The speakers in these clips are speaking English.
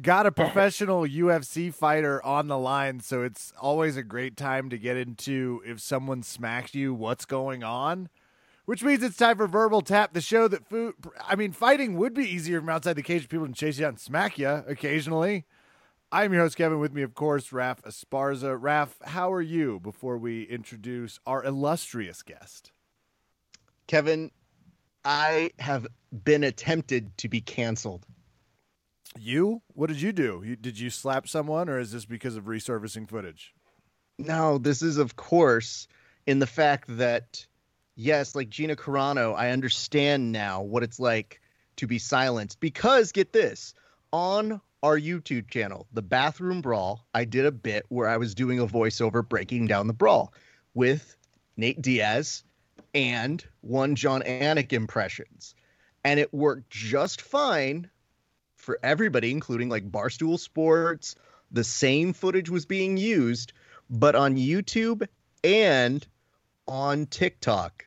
we've got a professional UFC fighter on the line, so it's always a great time to get into if someone smacks you, what's going on. Which means it's time for Verbal Tap, the show that food. I mean, fighting would be easier from outside the cage. People can chase you out and smack you occasionally. I'm your host, Kevin. With me, of course, Raf Esparza. Raf, how are you before we introduce our illustrious guest? Kevin, I have been attempted to be canceled. You? What did you do? You, did you slap someone, or is this because of resurfacing footage? No, this is, of course, in the fact that, yes, like Gina Carano, I understand now what it's like to be silenced. Because, get this, on our YouTube channel, The Bathroom Brawl, I did a bit where I was doing a voiceover breaking down the brawl with Nate Diaz and one Jon Anik impressions. And it worked just fine for everybody, including like Barstool Sports. The same footage was being used, but on YouTube and on TikTok,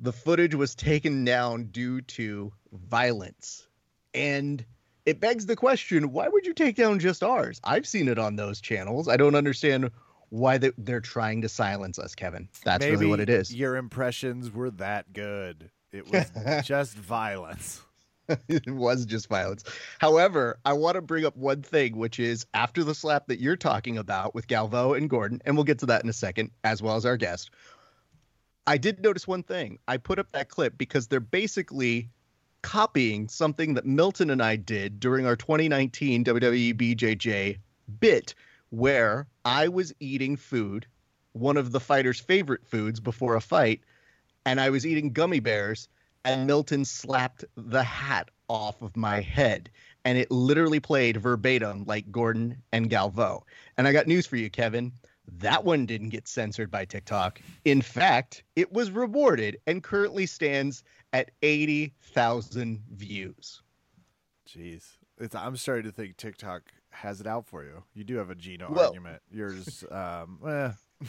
the footage was taken down due to violence. And it begs the question why would you take down just ours? I've seen it on those channels. I don't understand why they, they're trying to silence us, Kevin. That's Maybe really what it is. Your impressions were that good. It was just violence. it was just violence. However, I want to bring up one thing, which is after the slap that you're talking about with Galvão and Gordon, and we'll get to that in a second, as well as our guest. I did notice one thing. I put up that clip because they're basically copying something that Milton and I did during our 2019 WWE BJJ bit, where I was eating food, one of the fighter's favorite foods before a fight, and I was eating gummy bears and Milton slapped the hat off of my head. And it literally played verbatim like Gordon and Galvão. And I got news for you, Kevin. That one didn't get censored by TikTok. In fact, it was rewarded and currently stands at 80,000 views. Jeez. It's, I'm starting to think TikTok has it out for you. You do have a Gino Well- argument. Yours, um, eh.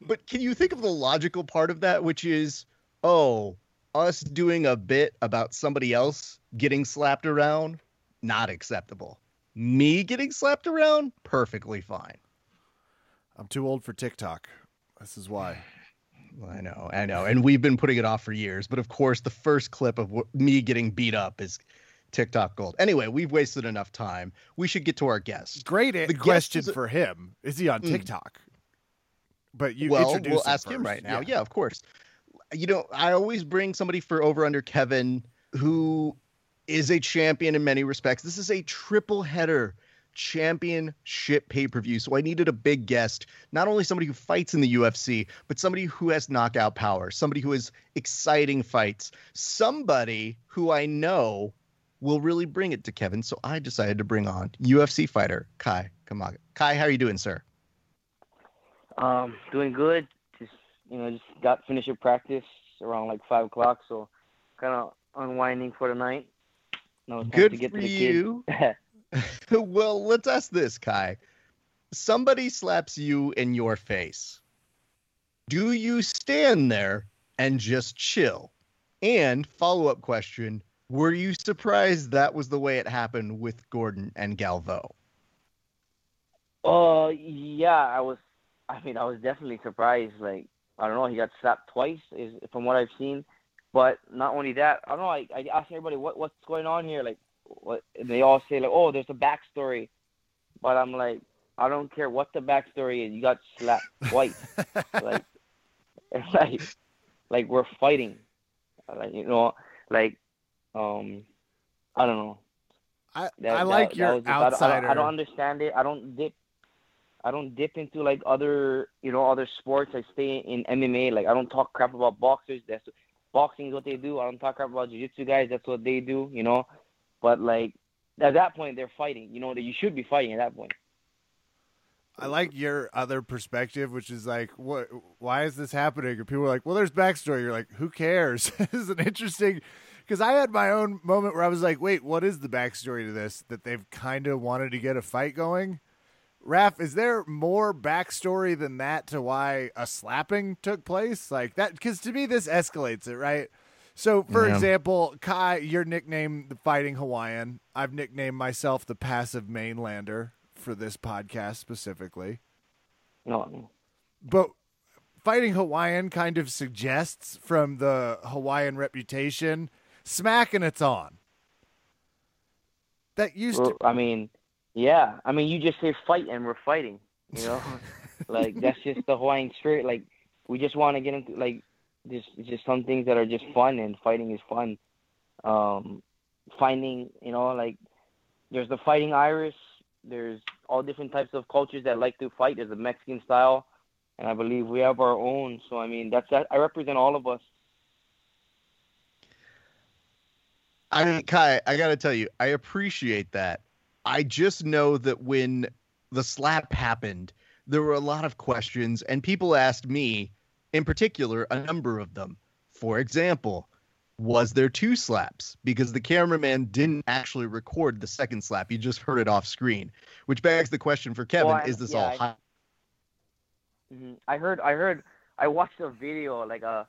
But can you think of the logical part of that, which is, oh, us doing a bit about somebody else getting slapped around, not acceptable. Me getting slapped around, perfectly fine. I'm too old for TikTok. This is why. I know, I know, and we've been putting it off for years. But of course, the first clip of wh- me getting beat up is TikTok gold. Anyway, we've wasted enough time. We should get to our guest. Great The question is for him. Is he on Mm. TikTok? But you well, introduce we'll ask him right now. Yeah. of course. You know, I always bring somebody for over under Kevin who is a champion in many respects. This is a triple header championship pay per view. So I needed a big guest, not only somebody who fights in the UFC, but somebody who has knockout power, somebody who has exciting fights, somebody who I know will really bring it to Kevin. So I decided to bring on UFC fighter Kai Kamaka. Kai, how are you doing, sir? Um, doing good. You know, just got finished with practice around like five o'clock, so kind of unwinding for the night. No, Good to get for you. well, let's ask this, Kai. Somebody slaps you in your face. Do you stand there and just chill? And follow up question Were you surprised that was the way it happened with Gordon and Galvão? uh, yeah, I was. I mean, I was definitely surprised. Like, I don't know, he got slapped twice, is from what I've seen. But not only that, I don't know. I, I asked everybody what what's going on here. Like, what? And they all say like, oh, there's a backstory. But I'm like, I don't care what the backstory is. You got slapped twice. like, like, like we're fighting. Like you know, like, um, I don't know. I, That- I like that- your that was just- I don't- outsider. I don't, I don't understand it. I don't dip. I don't dip into like other, you know, other sports. I stay in MMA. Like I don't talk crap about boxers. That's boxing is what they do. I don't talk crap about jiu-jitsu guys. That's what they do, you know. But like at that point, they're fighting. You know that you should be fighting at that point. I like your other perspective, which is like, what? Why is this happening? And people are like, well, there's backstory. You're like, who cares? this is an interesting, because I had my own moment where I was like, wait, what is the backstory to this? That they've kind of wanted to get a fight going. Raf, is there more backstory than that to why a slapping took place? Like that, because to me, this escalates it, right? So, for Yeah. example, Kai, your nickname, the Fighting Hawaiian. I've nicknamed myself the Passive Mainlander for this podcast specifically. No, But Fighting Hawaiian kind of suggests from the Hawaiian reputation, smacking it's on. That used to I mean, yeah. I mean, you just say fight and we're fighting. You know, like that's just the Hawaiian spirit. Like we just want to get into like just just some things that are just fun and fighting is fun. Um, finding, you know, like there's the fighting Irish. There's all different types of cultures that like to fight. There's the Mexican style, and I believe we have our own. So I mean, that's that. I represent all of us. I mean, Kai, I gotta tell you, I appreciate that. I just know that when the slap happened, there were a lot of questions, and people asked me, in particular, a number of them. For example, was there two slaps? Because the cameraman didn't actually record the second slap; you just heard it off screen. Which begs the question for Kevin: Well, I- Is this yeah, all I- high? hmm I heard, I heard, I watched a video like a,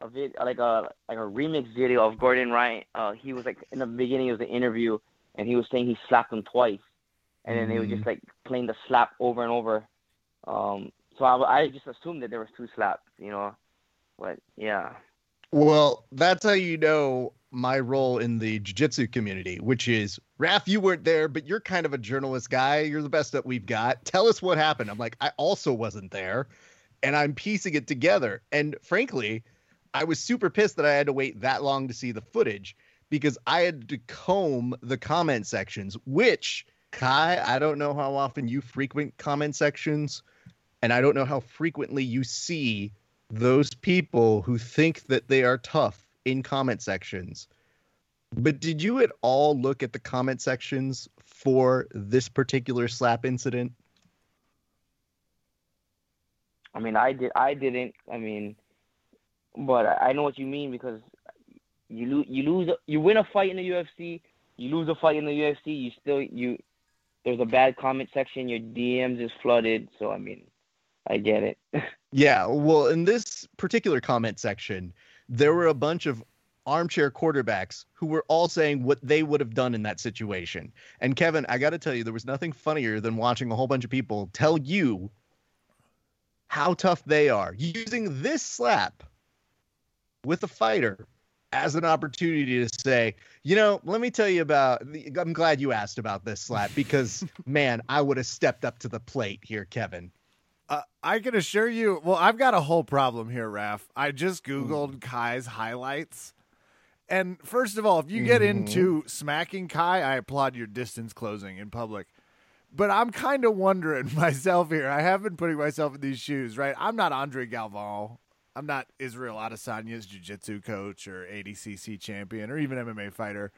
a vid, like a like a remix video of Gordon Ryan. Uh, he was like in the beginning of the interview, and he was saying he slapped him twice, and then they were just like playing the slap over and over. Um, so I, I just assumed that there was two slaps, you know, but yeah. Well, that's how you know my role in the jiu-jitsu community, which is Raph, you weren't there, but you're kind of a journalist guy. You're the best that we've got. Tell us what happened. I'm like, I also wasn't there, and I'm piecing it together. And frankly, I was super pissed that I had to wait that long to see the footage because I had to comb the comment sections, which Kai, I don't know how often you frequent comment sections, and I don't know how frequently you see those people who think that they are tough in comment sections. But did you at all look at the comment sections for this particular slap incident? I mean, I did, I didn't. I mean, but I know what you mean because you lose, you lose, you win a fight in the UFC, you lose a fight in the UFC, you still you. There's a bad comment section. Your DMs is flooded. So I mean, I get it. Yeah, well, in this particular comment section, there were a bunch of armchair quarterbacks who were all saying what they would have done in that situation. And Kevin, I got to tell you, there was nothing funnier than watching a whole bunch of people tell you how tough they are using this slap with a fighter as an opportunity to say, you know, let me tell you about. I'm glad you asked about this slap because, man, I would have stepped up to the plate here, Kevin. Uh, I can assure you. Well, I've got a whole problem here, Raph. I just googled Kai's highlights, and first of all, if you get into smacking Kai, I applaud your distance closing in public. But I'm kind of wondering myself here. I have been putting myself in these shoes, right? I'm not Andre Galvão. I'm not Israel Adesanya's jiu-jitsu coach or ADCC champion or even MMA fighter.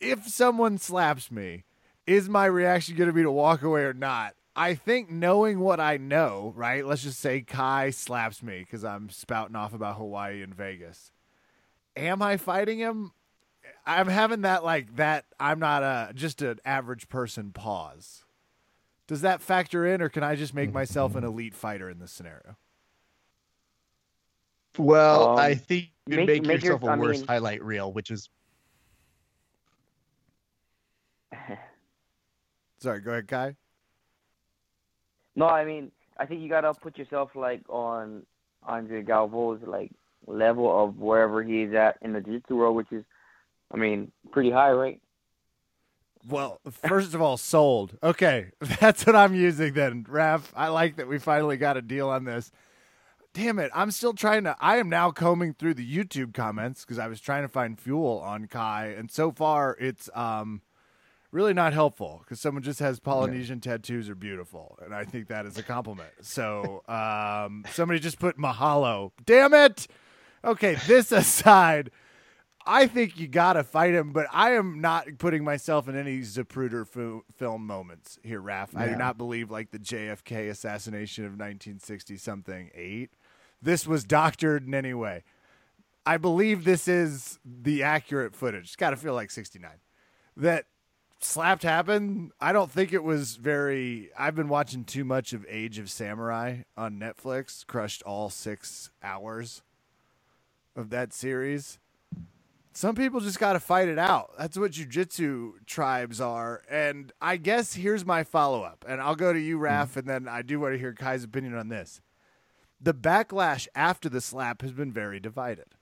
If someone slaps me, is my reaction going to be to walk away or not? I think knowing what I know, right? Let's just say Kai slaps me because I'm spouting off about Hawaii and Vegas. Am I fighting him? I'm having that like that. I'm not a just an average person. Pause. Does that factor in, or can I just make mm-hmm. myself an elite fighter in this scenario? Well, Um, I think you make- make, make your- yourself a I worse mean- highlight reel, which is Sorry, go ahead, Kai. no, I mean, I think you gotta put yourself like on Andre Galvão's like level of wherever he's at in the jiu-jitsu world, which is, I mean, pretty high, right? Well, first of all, sold. Okay, that's what I'm using then, Raph. I like that we finally got a deal on this. Damn it, I'm still trying to. I am now combing through the YouTube comments because I was trying to find fuel on Kai, and so far it's um really not helpful because someone just has Polynesian tattoos are beautiful, and I think that is a compliment. So um, somebody just put mahalo. Damn it. Okay, this aside. I think you gotta fight him, but I am not putting myself in any Zapruder fu- film moments here, Raph. I do not believe like the JFK assassination of 1960 something eight. This was doctored in any way. I believe this is the accurate footage. It's got to feel like 69. That slapped happened. I don't think it was very. I've been watching too much of Age of Samurai on Netflix. Crushed all six hours of that series. Some people just got to fight it out. That's what jujitsu tribes are. And I guess here's my follow up. And I'll go to you, Raf, mm-hmm. and then I do want to hear Kai's opinion on this. The backlash after the slap has been very divided.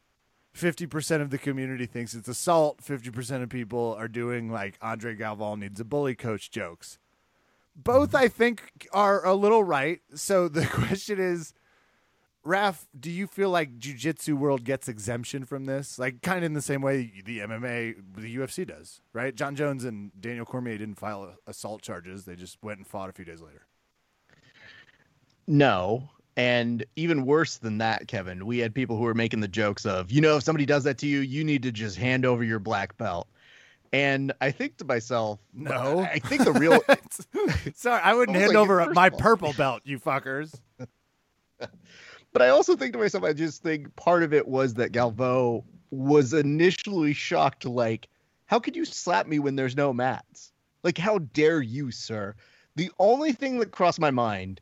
50% of the community thinks it's assault. 50% of people are doing like Andre Galvão needs a bully coach jokes. Both, mm-hmm. I think, are a little right. So the question is Raf, do you feel like Jiu-Jitsu world gets exemption from this? Like kind of in the same way the MMA, the UFC does, right? Jon Jones and Daniel Cormier didn't file assault charges. They just went and fought a few days later. No. And even worse than that, Kevin, we had people who were making the jokes of, you know, if somebody does that to you, you need to just hand over your black belt. And I think to myself, no, I think the real. Sorry, I wouldn't oh I hand like, over my purple belt, you fuckers. But I also think to myself, I just think part of it was that Galvão was initially shocked, like, how could you slap me when there's no mats? Like, how dare you, sir? The only thing that crossed my mind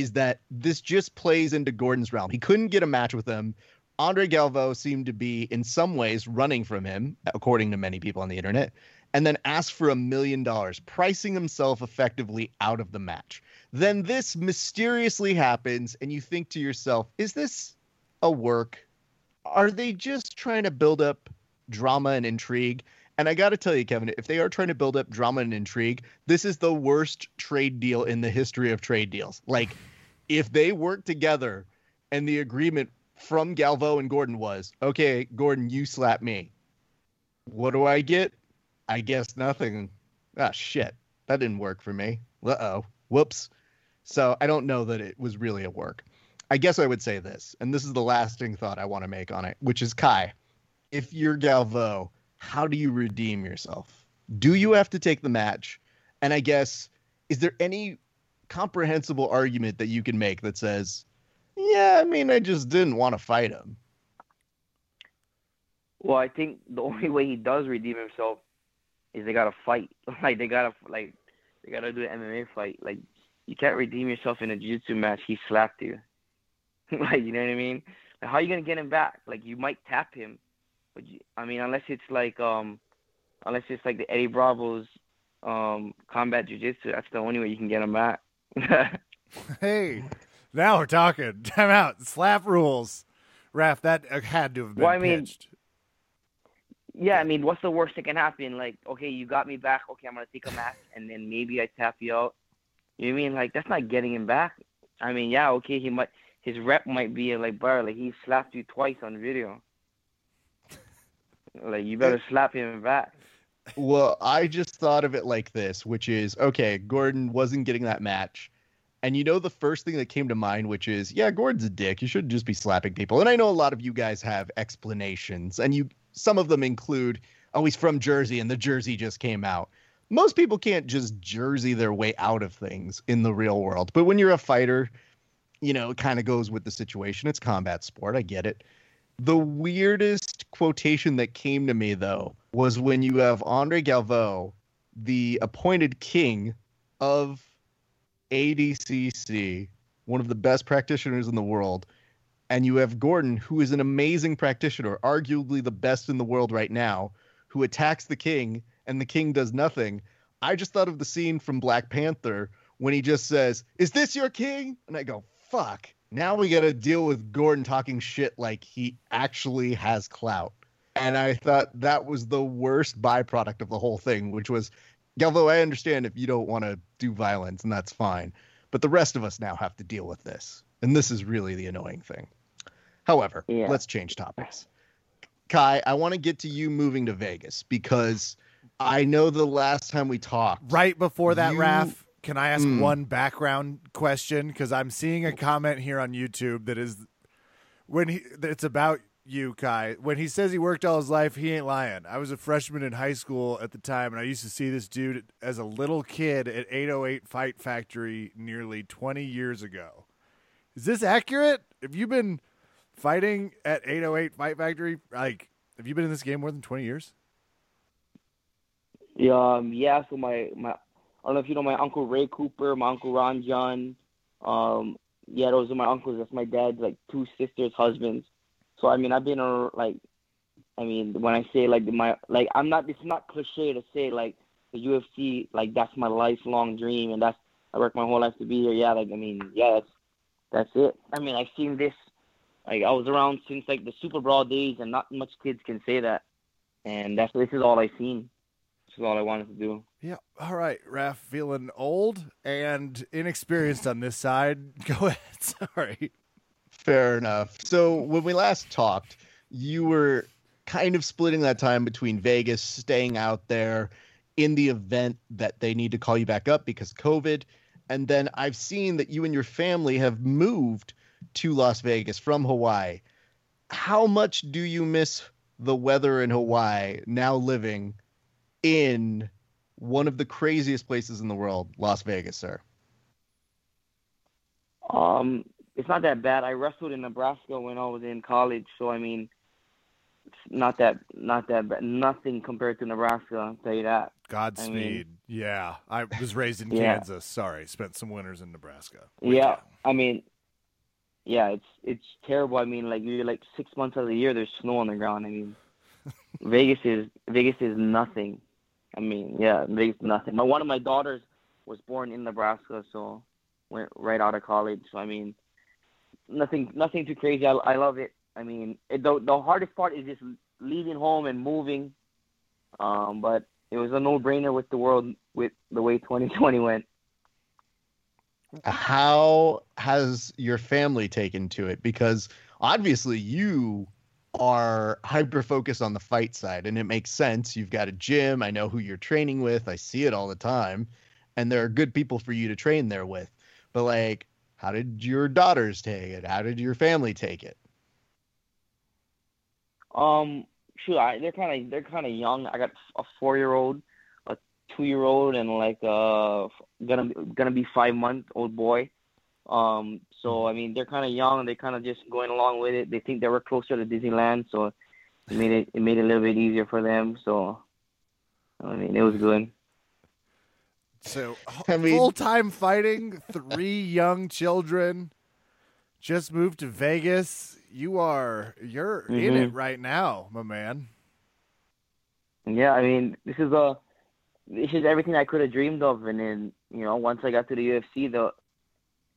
is that this just plays into Gordon's realm. He couldn't get a match with him. Andre Galvão seemed to be, in some ways, running from him, according to many people on the internet, and then asked for a million dollars, pricing himself effectively out of the match. Then this mysteriously happens, and you think to yourself, is this a work? Are they just trying to build up drama and intrigue? And I got to tell you, Kevin, if they are trying to build up drama and intrigue, this is the worst trade deal in the history of trade deals. Like, if they work together and the agreement from Galvão and Gordon was, okay, Gordon, you slap me. What do I get? I guess nothing. Ah, shit. That didn't work for me. Uh oh. Whoops. So I don't know that it was really a work. I guess I would say this, and this is the lasting thought I want to make on it, which is Kai, if you're Galvão, how do you redeem yourself? Do you have to take the match? And I guess, is there any comprehensible argument that you can make that says, yeah, I mean, I just didn't want to fight him? Well, I think the only way he does redeem himself is they gotta fight. Like they gotta like they gotta do an MMA fight. Like you can't redeem yourself in a jiu-jitsu match. He slapped you. like you know what I mean? Like, how are you gonna get him back? Like you might tap him, I mean, unless it's like um, unless it's like the Eddie Bravo's um combat jiu-jitsu, that's the only way you can get him back. hey, now we're talking. Time out. Slap rules. Raf, that had to have been well, I mean, pitched. Yeah, I mean, what's the worst that can happen? Like, okay, you got me back. Okay, I'm gonna take a match, and then maybe I tap you out. You know what I mean? Like that's not getting him back. I mean, yeah, okay, he might his rep might be like bar, like he slapped you twice on video. Like you better slap him back. Well, I just thought of it like this, which is okay, Gordon wasn't getting that match. And you know the first thing that came to mind, which is, yeah, Gordon's a dick. You shouldn't just be slapping people. And I know a lot of you guys have explanations, and you some of them include, oh, he's from Jersey and the jersey just came out most people can't just jersey their way out of things in the real world. But when you're a fighter, you know, it kind of goes with the situation. It's combat sport. I get it. The weirdest quotation that came to me though was when you have Andre Galvão, the appointed king of ADCC, one of the best practitioners in the world, and you have Gordon, who is an amazing practitioner, arguably the best in the world right now, who attacks the king and the king does nothing. I just thought of the scene from Black Panther when he just says, Is this your king? And I go, Fuck. Now we got to deal with Gordon talking shit like he actually has clout. And I thought that was the worst byproduct of the whole thing, which was Galvão, I understand if you don't want to do violence, and that's fine. But the rest of us now have to deal with this. And this is really the annoying thing. However, yeah. let's change topics. Kai, I want to get to you moving to Vegas because I know the last time we talked. Right before that, you... Raf, can I ask mm. one background question? Because I'm seeing a comment here on YouTube that is when he it's about you, Kai. When he says he worked all his life, he ain't lying. I was a freshman in high school at the time, and I used to see this dude as a little kid at 808 Fight Factory nearly 20 years ago. Is this accurate? Have you been fighting at 808 Fight Factory? Like, have you been in this game more than 20 years? Yeah, um, yeah. So my my, I don't know if you know my uncle Ray Cooper, my uncle Ron John. Um, yeah, those are my uncles. That's my dad's like two sisters' husbands. So I mean, I've been a like, I mean, when I say like my like, I'm not. It's not cliche to say like the UFC like that's my lifelong dream and that's I worked my whole life to be here. Yeah, like I mean, yeah, that's that's it. I mean, I've seen this. Like I was around since like the Super Brawl days, and not much kids can say that. And that's this is all I've seen. This is all I wanted to do. Yeah. All right, Raph, feeling old and inexperienced on this side. Go ahead. Sorry. Fair enough. So when we last talked, you were kind of splitting that time between Vegas, staying out there in the event that they need to call you back up because COVID. And then I've seen that you and your family have moved to Las Vegas from Hawaii. How much do you miss the weather in Hawaii now living in one of the craziest places in the world, Las Vegas, sir? Um, it's not that bad. I wrestled in Nebraska when I was in college, so I mean, it's not that not that bad. Nothing compared to Nebraska. I'll tell you that. Godspeed. I mean, yeah, I was raised in yeah. Kansas. Sorry, spent some winters in Nebraska. yeah, I mean, yeah, it's it's terrible. I mean, like you're like six months of the year there's snow on the ground. I mean, Vegas is Vegas is nothing. I mean, yeah, Vegas nothing. My one of my daughters was born in Nebraska, so went right out of college. So I mean, nothing nothing too crazy. I, I love it. I mean, it, the the hardest part is just leaving home and moving. Um, but it was a no brainer with the world with the way 2020 went. How has your family taken to it? Because obviously you are hyper focused on the fight side, and it makes sense. You've got a gym. I know who you're training with. I see it all the time, and there are good people for you to train there with. But like, how did your daughters take it? How did your family take it? Um, shoot, I, they're kind of they're kind of young. I got a four year old, a two year old, and like uh gonna gonna be five month old boy. Um, so mm-hmm. I mean they're kind of young. And They kind of just going along with it. They think they were closer to Disneyland, so it made it it made it a little bit easier for them. So I mean it was good. So I mean, full time fighting, three young children, just moved to Vegas you are you're mm-hmm. in it mm-hmm. right now, my man. Yeah, I mean, this is a this is everything I could have dreamed of, and then you know, once I got to the UFC, the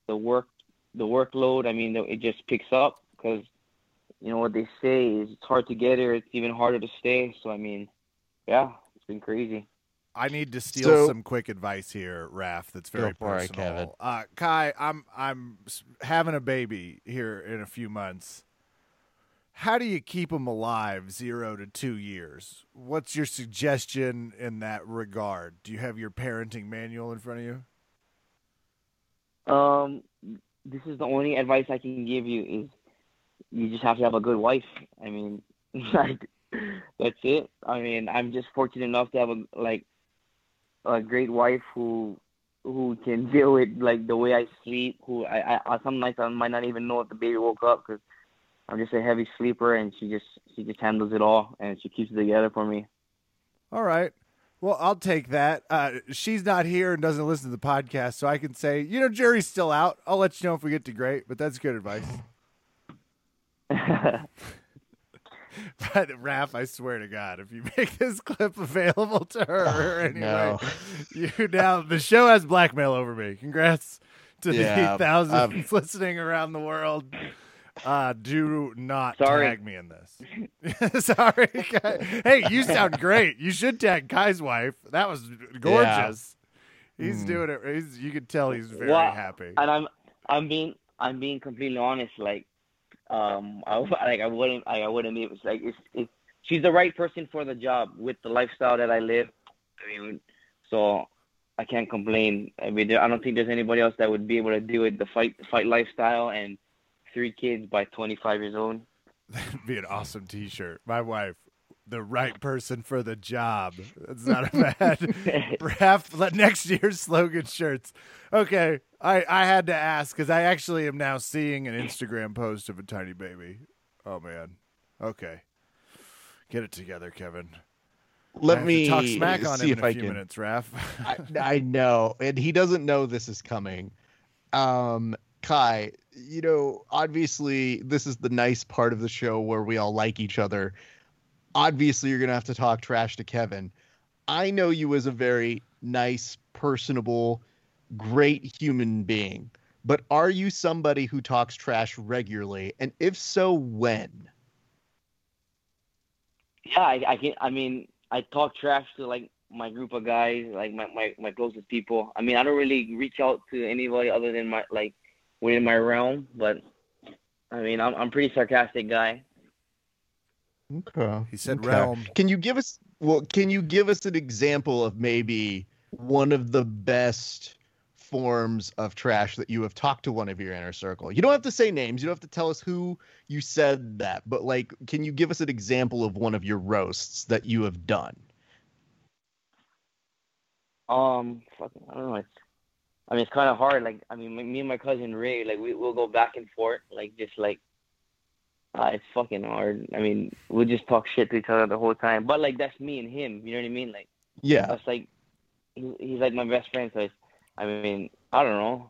the work the workload, I mean, it just picks up because you know what they say is it's hard to get here, it's even harder to stay. So I mean, yeah, it's been crazy. I need to steal so, some quick advice here, Raph. That's very personal. It, uh, Kai, I'm I'm having a baby here in a few months how do you keep them alive zero to two years? What's your suggestion in that regard? Do you have your parenting manual in front of you? Um, this is the only advice I can give you is you just have to have a good wife. I mean, like that's it. I mean, I'm just fortunate enough to have a like a great wife who who can deal with like the way I sleep. Who I, I some nights I might not even know if the baby woke up because I'm just a heavy sleeper, and she just she just handles it all, and she keeps it together for me. All right. Well, I'll take that. Uh, she's not here and doesn't listen to the podcast, so I can say, you know, Jerry's still out. I'll let you know if we get to great, but that's good advice. but Raph, I swear to God, if you make this clip available to her anyway, no. you now the show has blackmail over me. Congrats to yeah, the thousands um, listening around the world. Uh, do not Sorry. tag me in this. Sorry. hey, you sound great. You should tag Kai's wife. That was gorgeous. Yeah. He's mm. doing it. He's, you can tell he's very well, happy. And I'm, I'm being, I'm being completely honest. Like, um, I like I wouldn't, I, I wouldn't be. It's like it's, it's, she's the right person for the job with the lifestyle that I live. I mean, so I can't complain. I mean, I don't think there's anybody else that would be able to do it. The fight, fight lifestyle and three kids by 25 years old. That'd be an awesome T-shirt. My wife, the right person for the job. That's not a bad. Perhaps next year's slogan shirts. Okay, I I had to ask because I actually am now seeing an Instagram post of a tiny baby. Oh man. Okay, get it together, Kevin. Let me talk smack on him in a few can. minutes, Raph. I, I know, and he doesn't know this is coming. Um, Kai, you know, obviously this is the nice part of the show where we all like each other. Obviously, you're gonna have to talk trash to Kevin. I know you as a very nice, personable, great human being, but are you somebody who talks trash regularly? And if so, when? Yeah, I, I can. I mean, I talk trash to like my group of guys, like my, my, my closest people. I mean, I don't really reach out to anybody other than my like within my realm, but I mean, I'm I'm pretty sarcastic guy. Okay. He said Okay. realm. Can you give us well, can you give us an example of maybe one of the best forms of trash that you have talked to one of your inner circle? You don't have to say names, you don't have to tell us who you said that, but like can you give us an example of one of your roasts that you have done? Um, fucking, I don't know. It's, I mean, it's kind of hard. Like, I mean, me and my cousin Ray, like, we we'll go back and forth, like, just like, uh, it's fucking hard. I mean, we'll just talk shit to each other the whole time. But like, that's me and him. You know what I mean? Like, Yeah. that's like, he, he's like my best friend. So it's, I mean, I don't know.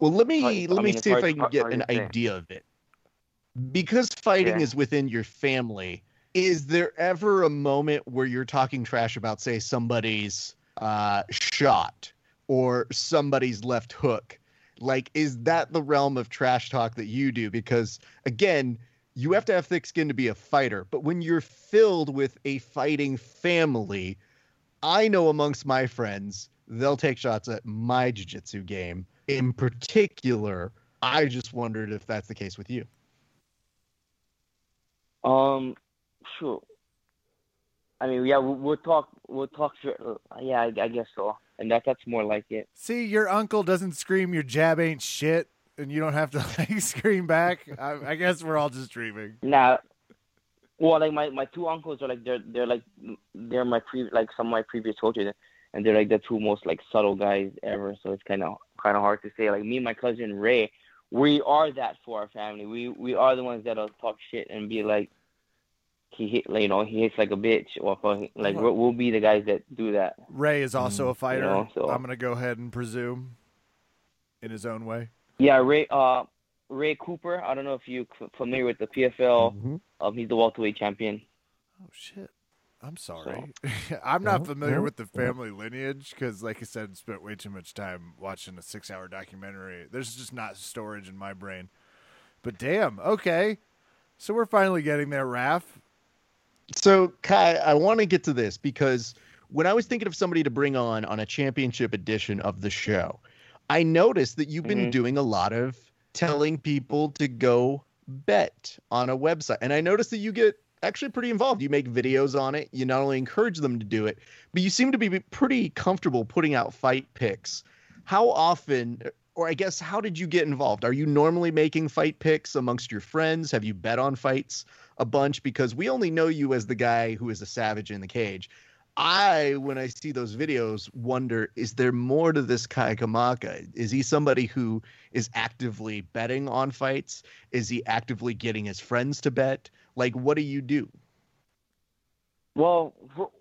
Well, let me Hard- let I me mean, it's see if I can hard- get an idea of it. Because fighting Yeah. is within your family, is there ever a moment where you're talking trash about, say, somebody's uh, shot or somebody's left hook? Like, is that the realm of trash talk that you do? Because again, you have to have thick skin to be a fighter, but when you're filled with a fighting family, I know amongst my friends, they'll take shots at my jiu-jitsu game. In particular, I just wondered if that's the case with you. Um, sure. I mean, yeah, we'll, we'll talk. We'll talk. sure- Yeah, I, I guess so. And that that's more like it. See, your uncle doesn't scream your jab ain't shit, and you don't have to like scream back. I, I guess we're all just dreaming. Nah. Well, like my, my two uncles are like they're they're like they're my pre like some of my previous coaches, and they're like the two most like subtle guys ever. So it's kind of kind of hard to say. Like me and my cousin Ray, we are that for our family. We we are the ones that'll talk shit and be like, he hit you know he hits like a bitch or fucking- like we'll, we'll be the guys that do that. Ray is also a fighter. know, so- I'm gonna go ahead and presume, in his own way. Yeah, Ray uh Ray Cooper. I don't know if you are familiar with the PFL. Mhm. Um, he's the welterweight champion. Oh shit. I'm sorry. I'm not No, familiar no, with the family lineage because, like I said, spent way too much time watching a six-hour documentary. There's just not storage in my brain. But damn, okay. So we're finally getting there, Raph. So, Kai, I want to get to this because when I was thinking of somebody to bring on on a championship edition of the show, I noticed that you've been Mhm. doing a lot of telling people to go bet on a website. And I noticed that you get actually pretty involved. You make videos on it. You not only encourage them to do it, but you seem to be pretty comfortable putting out fight picks. How often, or I guess, how did you get involved? Are you normally making fight picks amongst your friends? Have you bet on fights a bunch? Because we only know you as the guy who is a savage in the cage. I, when I see those videos, wonder is there more to this Kai Kamaka? Is he somebody who is actively betting on fights? Is he actively getting his friends to bet? Like, what do you do? Well,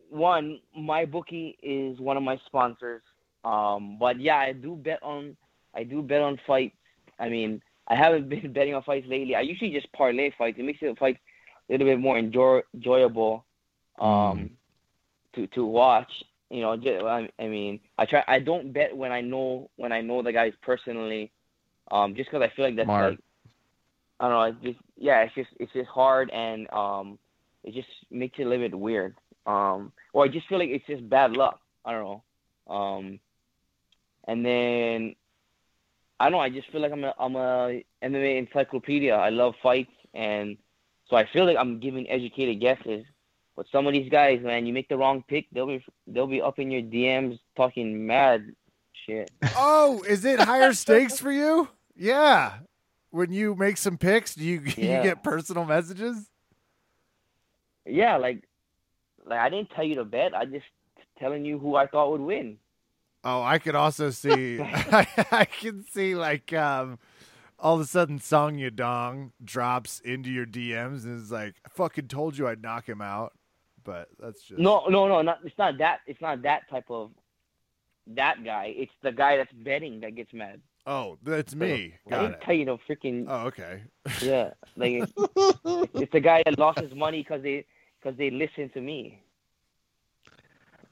one, my bookie is one of my sponsors. Um, but yeah, I do bet on I do bet on fights. I mean, I haven't been betting on fights lately. I usually just parlay fights. It makes the fights a little bit more enjoy, enjoyable um, to to watch. You know, just, I, I mean, I try. I don't bet when I know when I know the guys personally, um, just because I feel like that's Smart. like I don't know. It's just yeah, it's just it's just hard and um, it just makes it a little bit weird. Um, or I just feel like it's just bad luck. I don't know. Um, and then I don't know. I just feel like I'm a I'm a MMA encyclopedia. I love fights, and so I feel like I'm giving educated guesses. But some of these guys, man, you make the wrong pick, they'll be they'll be up in your DMs talking mad shit. Oh, is it higher stakes for you? Yeah. When you make some picks, do you Yeah. you get personal messages? Yeah, like like I didn't tell you to bet. I just telling you who I thought would win. Oh, I could also see I, I can see like um all of a sudden Song Yadong drops into your DMs and is like, I fucking told you I'd knock him out. But that's just No, no, no, not it's not that. It's not that type of that guy. It's the guy that's betting that gets mad. Oh, that's me. I Got didn't it. tell you no freaking Oh, okay. yeah. Like it's, it's the guy that lost his money because they because they listened to me.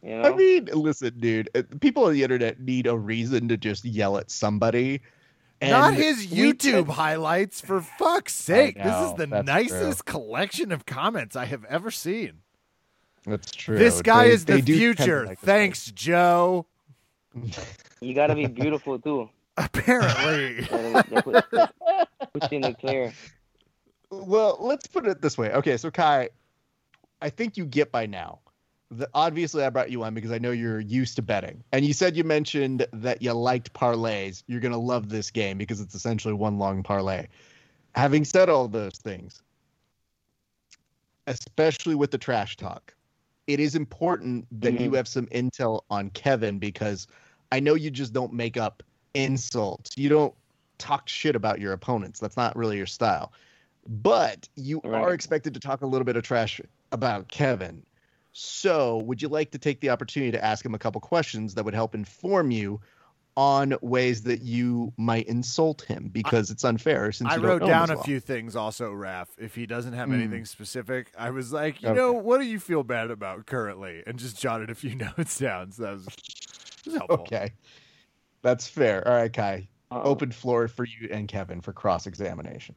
You know. I mean, listen, dude. uh, People on the internet need a reason to just yell at somebody. And Not his YouTube tend- highlights, for fuck's sake. this is the that's nicest collection of comments I have ever seen. That's true. This guy They- is the they do future. like this Thanks, Joe. you gotta be beautiful too. Apparently. Gotta be- put, put you in the clear. Well, let's put it this way. Okay, so Kai, I think you get by now. The, obviously, I brought you on because I know you're used to betting, and you said you mentioned that you liked parlays. You're gonna love this game because it's essentially one long parlay. Having said all those things, especially with the trash talk, it is important that you Mhm. have some intel on Kevin because I know you just don't make up insults. You don't talk shit about your opponents. That's not really your style. But you are expected to talk a little bit of trash about Kevin. So, would you like to take the opportunity to ask him a couple questions that would help inform you on ways that you might insult him because it's unfair since I you wrote down as a well. few things also, Raph. If he doesn't have Mm. anything specific, I was like, you Okay. know, what do you feel bad about currently? And just jotted a few notes down. So that was, it was helpful. Okay. That's fair. All right, Kai. Uh, Open floor for you and Kevin for cross examination.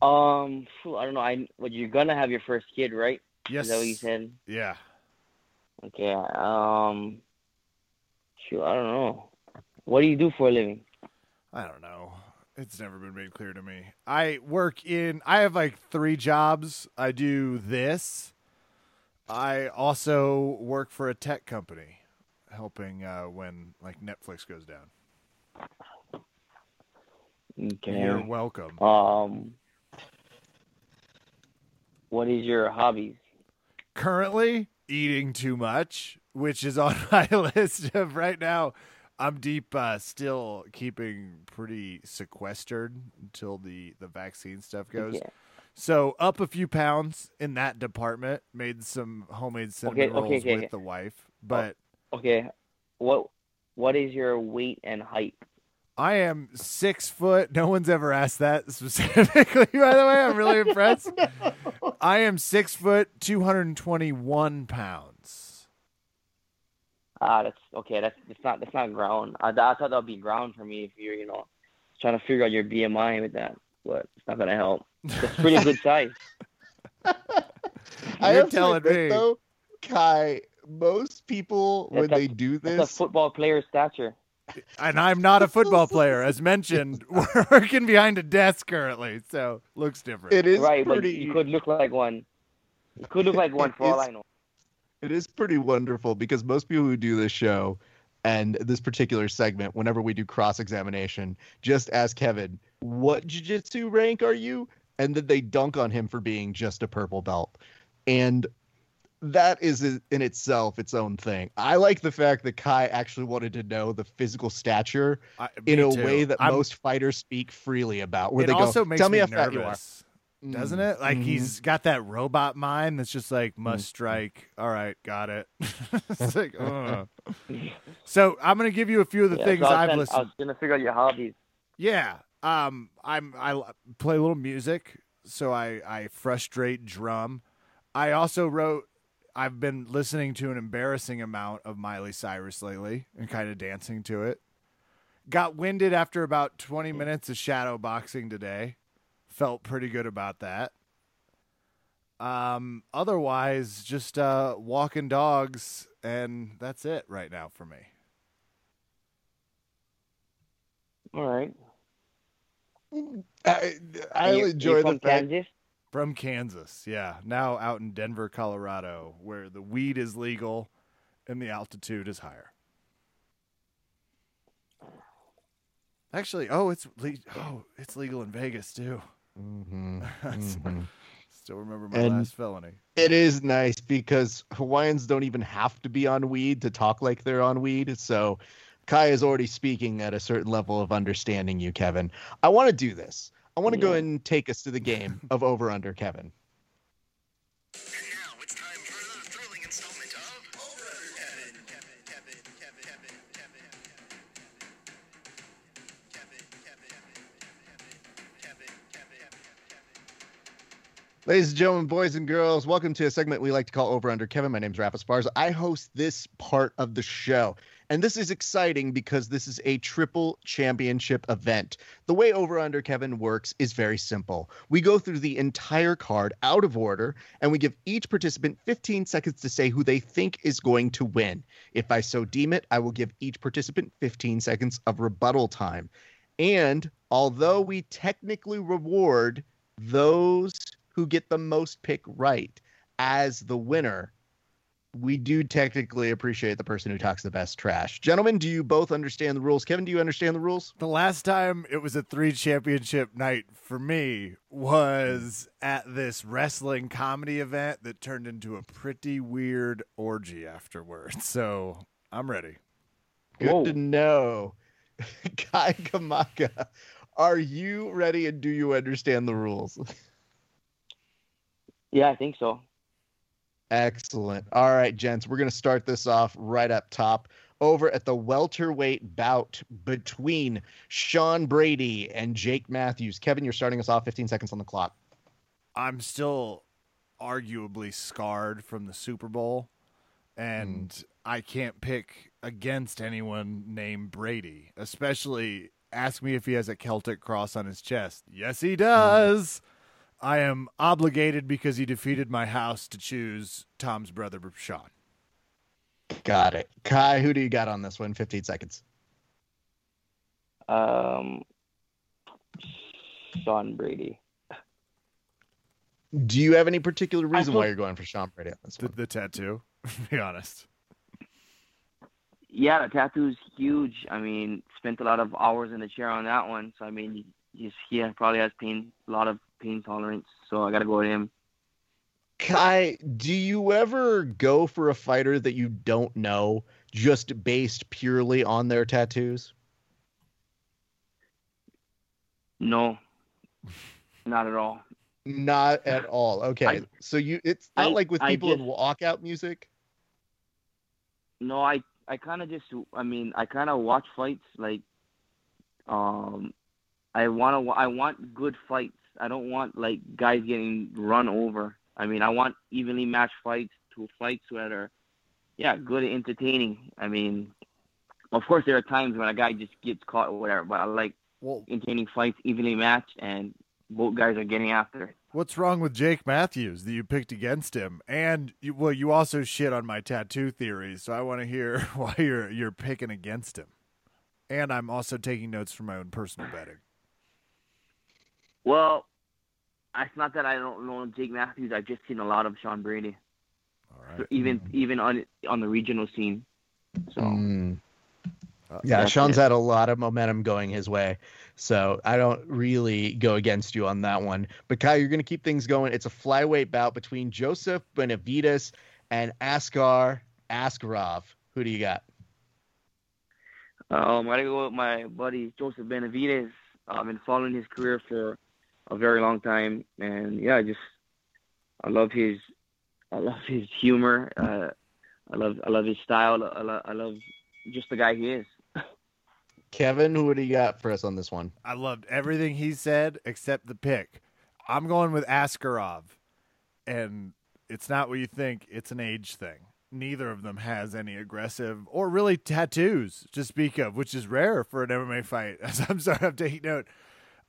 Um, I don't know. I well, you're gonna have your first kid, right? Yes. Is that what you said? Yeah. Okay. Um, shoot, I don't know. What do you do for a living? I don't know. It's never been made clear to me. I work in I have like 3 jobs. I do this. I also work for a tech company helping uh, when like Netflix goes down. Okay. You're welcome. Um, what is your hobbies? Currently eating too much, which is on my list of right now. I'm deep uh, still keeping pretty sequestered until the the vaccine stuff goes. Yeah. So up a few pounds in that department. Made some homemade cinnamon Okay, rolls okay, with okay. the wife. But Okay. What What is your weight and height? I am six foot. No one's ever asked that specifically. By the way, I'm really impressed. I am six foot, two hundred and twenty-one pounds. Ah, that's okay. That's that's not that's not ground. I, I thought that would be ground for me if you're you know trying to figure out your BMI with that, but it's not gonna help. It's pretty good size. I You're telling admit, me. though, Kai, most people when a- they do That's a this, football player stature. And I'm not a football player, as mentioned. We're working behind a desk currently, so looks different. it is right, but pretty. you could look like one. You could look like one for all It's- I know. It is pretty wonderful because most people who do this show and this particular segment, whenever we do cross examination, just ask Kevin, what jujitsu rank are you? And then they dunk on him for being just a purple belt. And that is in itself its own thing. I like the fact that Kai actually wanted to know the physical stature I, in a too. way that I'm- most fighters speak freely about, where it they also go, makes "Tell me me how fat you are." doesn't Mm, it? Like mhm. he's got that robot mind that's just like must Mm. strike. All right, got it. it's like, ugh. so I'm gonna give you a few of the Yeah, things so I was I've I listened. was gonna figure out your hobbies. Yeah. Um I'm I l- play a little music, so I I frustrate drum. I also wrote I've been listening to an embarrassing amount of Miley Cyrus lately and kind of dancing to it. Got winded after about 20 minutes of shadow boxing today. Felt pretty good about that. Um otherwise just uh walking dogs and that's it right now for me. All right. I, I And enjoy you're the from fact Kansas. From Kansas, yeah. Now out in Denver, Colorado, where the weed is legal and the altitude is higher. Actually, oh, it's le- oh, it's legal in Vegas too. Mhm, That's- mhm. Still remember my And- last felony. It is nice because Hawaiians don't even have to be on weed to talk like they're on weed. So Kai is already speaking at a certain level of understanding you, Kevin. I want to do this. I want to yeah. go and take us to the game of Over Under, Kevin. Ladies and gentlemen, boys and girls, welcome to a segment we like to call Over Under Kevin. My name is Raf Esparza. I host this part of the show. And this is exciting because this is a triple championship event. The way Over Under Kevin works is very simple. We go through the entire card out of order, and we give each participant 15 seconds to say who they think is going to win. If I so deem it, I will give each participant 15 seconds of rebuttal time. And although we technically reward those who get the most pick right as the winner, we do technically appreciate the person who talks the best trash. Gentlemen, do you both understand the rules? Kevin, do you understand the rules? The last time it was a three championship night for me was at this wrestling comedy event that turned into a pretty weird orgy afterwards. So I'm ready. Good Whoa. to know. Kai Kamaka, are you ready and do you understand the rules? Yeah, I think so. Excellent. All right, gents, we're going to start this off right up top over at the welterweight bout between Sean Brady and Jake Matthews. Kevin, you're starting us off 15 seconds on the clock. I'm still arguably scarred from the Super Bowl, and hmm. I can't pick against anyone named Brady, especially ask me if he has a Celtic cross on his chest. Yes, he hmm. does. I am obligated because he defeated my house to choose Tom's brother, Sean. Got it. Kai, who do you got on this one? 15 seconds. Um, Sean Brady. Do you have any particular reason feel- why you're going for Sean Brady on this The, one? the tattoo, be honest. Yeah, the tattoo's huge. I mean, spent a lot of hours in the chair on that one. So I mean, he's he probably has pain, a lot of pain tolerance. So I got to go with him. Kai, do you ever go for a fighter that you don't know just based purely on their tattoos? No, not at all. Not at all. Okay. I- so you it's not I- like with people in walkout music. No, I I kind of just I mean I kind of watch fights like um I want to I want good fights. I don't want like guys getting run over. I mean I want evenly matched fights to fights that are yeah good and entertaining. I mean of course there are times when a guy just gets caught or whatever, but I like Well, entertaining fights evenly matched and both guys are getting after it. what's wrong with Jake Matthews that you picked against him? And you, well, you also shit on my tattoo theory, so I want to hear why you're you're picking against him. And I'm also taking notes for my own personal betting. Well, it's not that I don't know Jake Matthews. I've just seen a lot of Sean Brady. All right. even even on on the regional scene. So Mm. Uh, Yeah, Sean's it. had a lot of momentum going his way. So I don't really go against you on that one. But Kai, you're going to keep things going. It's a flyweight bout between Joseph Benavidez and Askar Askarov. Who do you got? um, I gotta go with my buddy Joseph Benavidez. I've been following his career for a very long time, and yeah, I just I love his I love his humor. Uh, I love I love his style. I love, I love just the guy he is. Kevin, who do you got for us on this one? I loved everything he said except the pick. I'm going with Askarov, and it's not what you think. It's an age thing. Neither of them has any aggressive or really tattoos to speak of, which is rare for an MMA fight. I'm sorry, I'm taking note.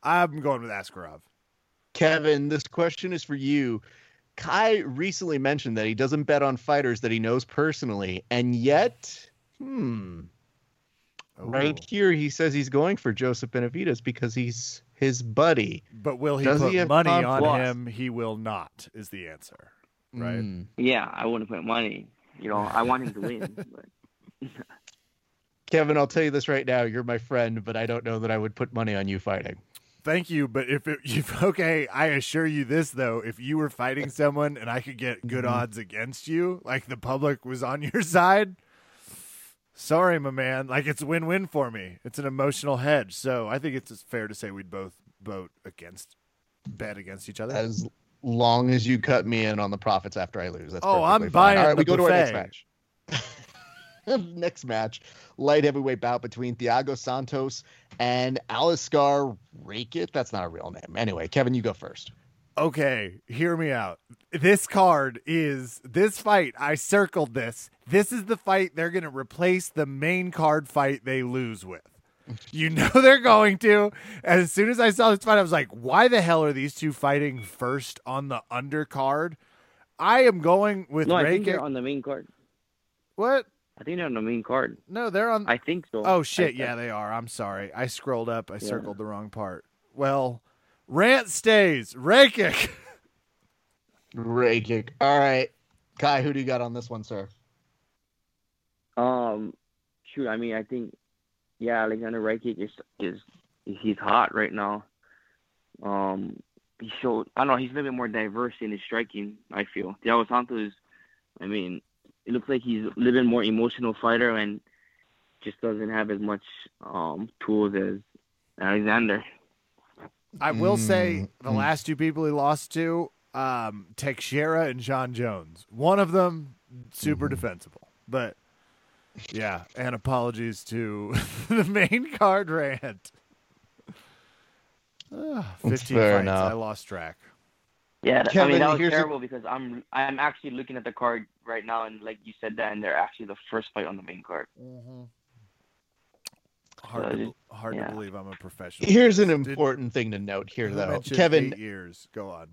I'm going with Askarov. Kevin, this question is for you. Kai recently mentioned that he doesn't bet on fighters that he knows personally, and yet, hmm, right here he says he's going for Joseph Benavidez because he's his buddy. But will he Does put he money on Floss? him? He will not, is the answer. Right. Hmm. Yeah, I wouldn't put money. You know, I want him to win. But Kevin, I'll tell you this right now. You're my friend, but I don't know that I would put money on you fighting. Thank you, but if it, if okay, I assure you this though: if you were fighting someone and I could get good Mhm. odds against you, like the public was on your side, sorry, my man, like it's win-win for me. It's an emotional hedge, so I think it's fair to say we'd both vote against, bet against each other. As long as you cut me in on the profits after I lose. That's Oh, I'm fine. buying All right, we go to our next match. next match, light heavyweight bout between Thiago Santos and Aliscar Rakit. That's not a real name. Anyway, Kevin, you go first. Okay, hear me out. This card is this fight. I circled this. This is the fight they're going to replace the main card fight they lose with. You know they're going to. And as soon as I saw this fight, I was like, why the hell are these two fighting first on the undercard? I am going with No, I think Reiki. they're on the main card. What? I think they're on the main card. No, they're on. I think so. Oh shit, I- yeah, they are. I'm sorry. I scrolled up. I Yeah. circled the wrong part. Well, rant stays. Rakic. Ray kick. All right. Kai, who do you got on this one, sir? Um, shoot. I mean, I think, yeah, Alexander Rakic is is he's hot right now. Um, he showed. I don't know. He's a little bit more diverse in his striking. I feel Thiago Santos is. I mean, it looks like he's a little bit more emotional fighter and just doesn't have as much um tools as Alexander. I will say the Mm, mm. last two people he lost to, um, Teixeira and Jon Jones. One of them super Mhm. defensible, but yeah. And apologies to the main card rant. That's Fifteen fair fights. enough. I lost track. Yeah, th- I mean that was here's a- terrible because I'm I'm actually looking at the card right now and like you said that and they're actually the first fight on the main card. Hard, Uh, to, be- hard yeah. to believe I'm a professional. Here's an Did- important thing to note here, who though. Kevin, eight years. Go on.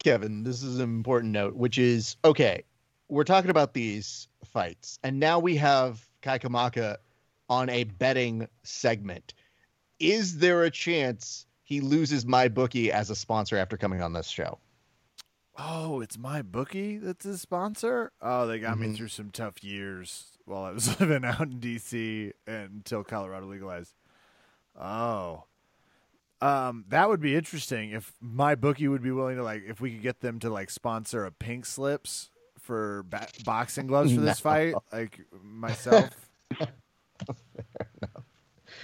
Kevin, this is an important note, which is okay. We're talking about these fights, and now we have Kai Kamaka on a betting segment. Is there a chance he loses my bookie as a sponsor after coming on this show? Oh, it's my bookie that's his sponsor. Oh, they got me Mhm. through some tough years while I was living out in DC until Colorado legalized. Oh, um, that would be interesting if my bookie would be willing to like if we could get them to like sponsor a pink slips for ba- boxing gloves for this No. fight, like myself.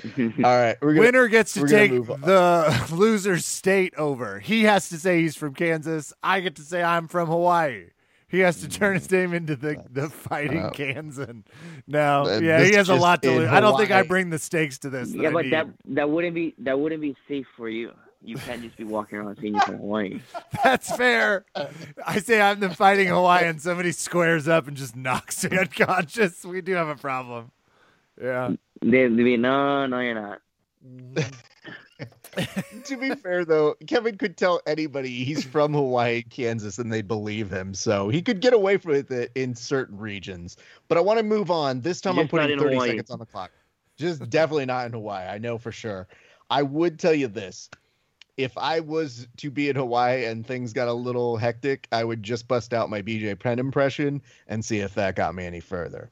All right, we're gonna Winner gets to we're take the loser's state over. He has to say he's from Kansas. I get to say I'm from Hawaii. He has to turn his name into the, the fighting uh, Kansan. No, uh, yeah, he has a lot to in lose. I don't think I bring the stakes to this. yeah, I but that that wouldn't be that wouldn't be safe for you. You can't just be walking around saying you're from Hawaii. that's fair. I say I'm the fighting Hawaiian. Somebody squares up and just knocks me unconscious. We do have a problem. Yeah. They no no you're not. to be fair though, Kevin could tell anybody he's from Hawaii, Kansas, and they'd believe him. So he could get away with it in certain regions. But I want to move on. This time I'm putting 30 Hawaii. seconds on the clock. Just definitely not in Hawaii. I know for sure. I would tell you this. If I was to be in Hawaii and things got a little hectic, I would just bust out my BJ Penn impression and see if that got me any further.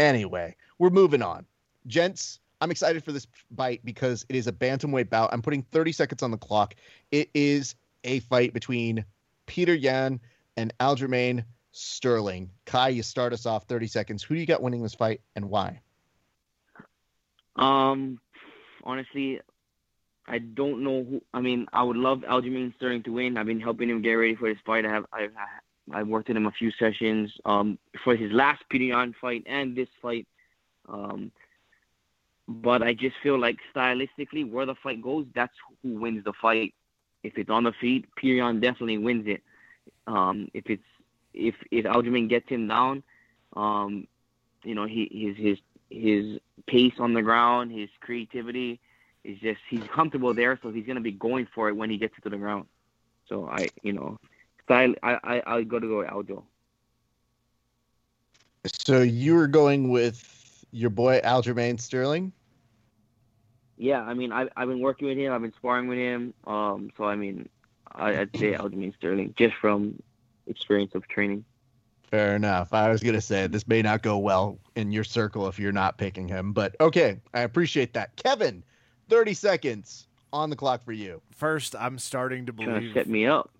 Anyway, we're moving on. Gents, I'm excited for this fight because it is a bantamweight bout. I'm putting 30 seconds on the clock. It is a fight between Peter Yan and Aljamain Sterling. Kai, you start us off 30 seconds. Who do you got winning this fight and why? Um, honestly, I don't know who. I mean, I would love Aljamain Sterling to win. I've been helping him get ready for this fight. I have I've I've worked with him a few sessions. Um, for his last Pidion fight and this fight. Um, but I just feel like stylistically, where the fight goes, that's who wins the fight. If it's on the feet, Pirion definitely wins it. Um, if it's if if Aljamain gets him down, um, you know, he his his his pace on the ground, his creativity is just he's comfortable there, so he's gonna be going for it when he gets it to the ground. So I, you know, style I I I'll go to go Aljo. So you were going with your boy Aljamain Sterling? Yeah, I mean I I've been working with him, I've been sparring with him. Um, so I mean, I, I'd say Aljamain Sterling just from experience of training. Fair enough. I was going to say this may not go well in your circle if you're not picking him, but okay, I appreciate that. Kevin, 30 seconds on the clock for you. First, I'm starting to Trying to believe. set me up.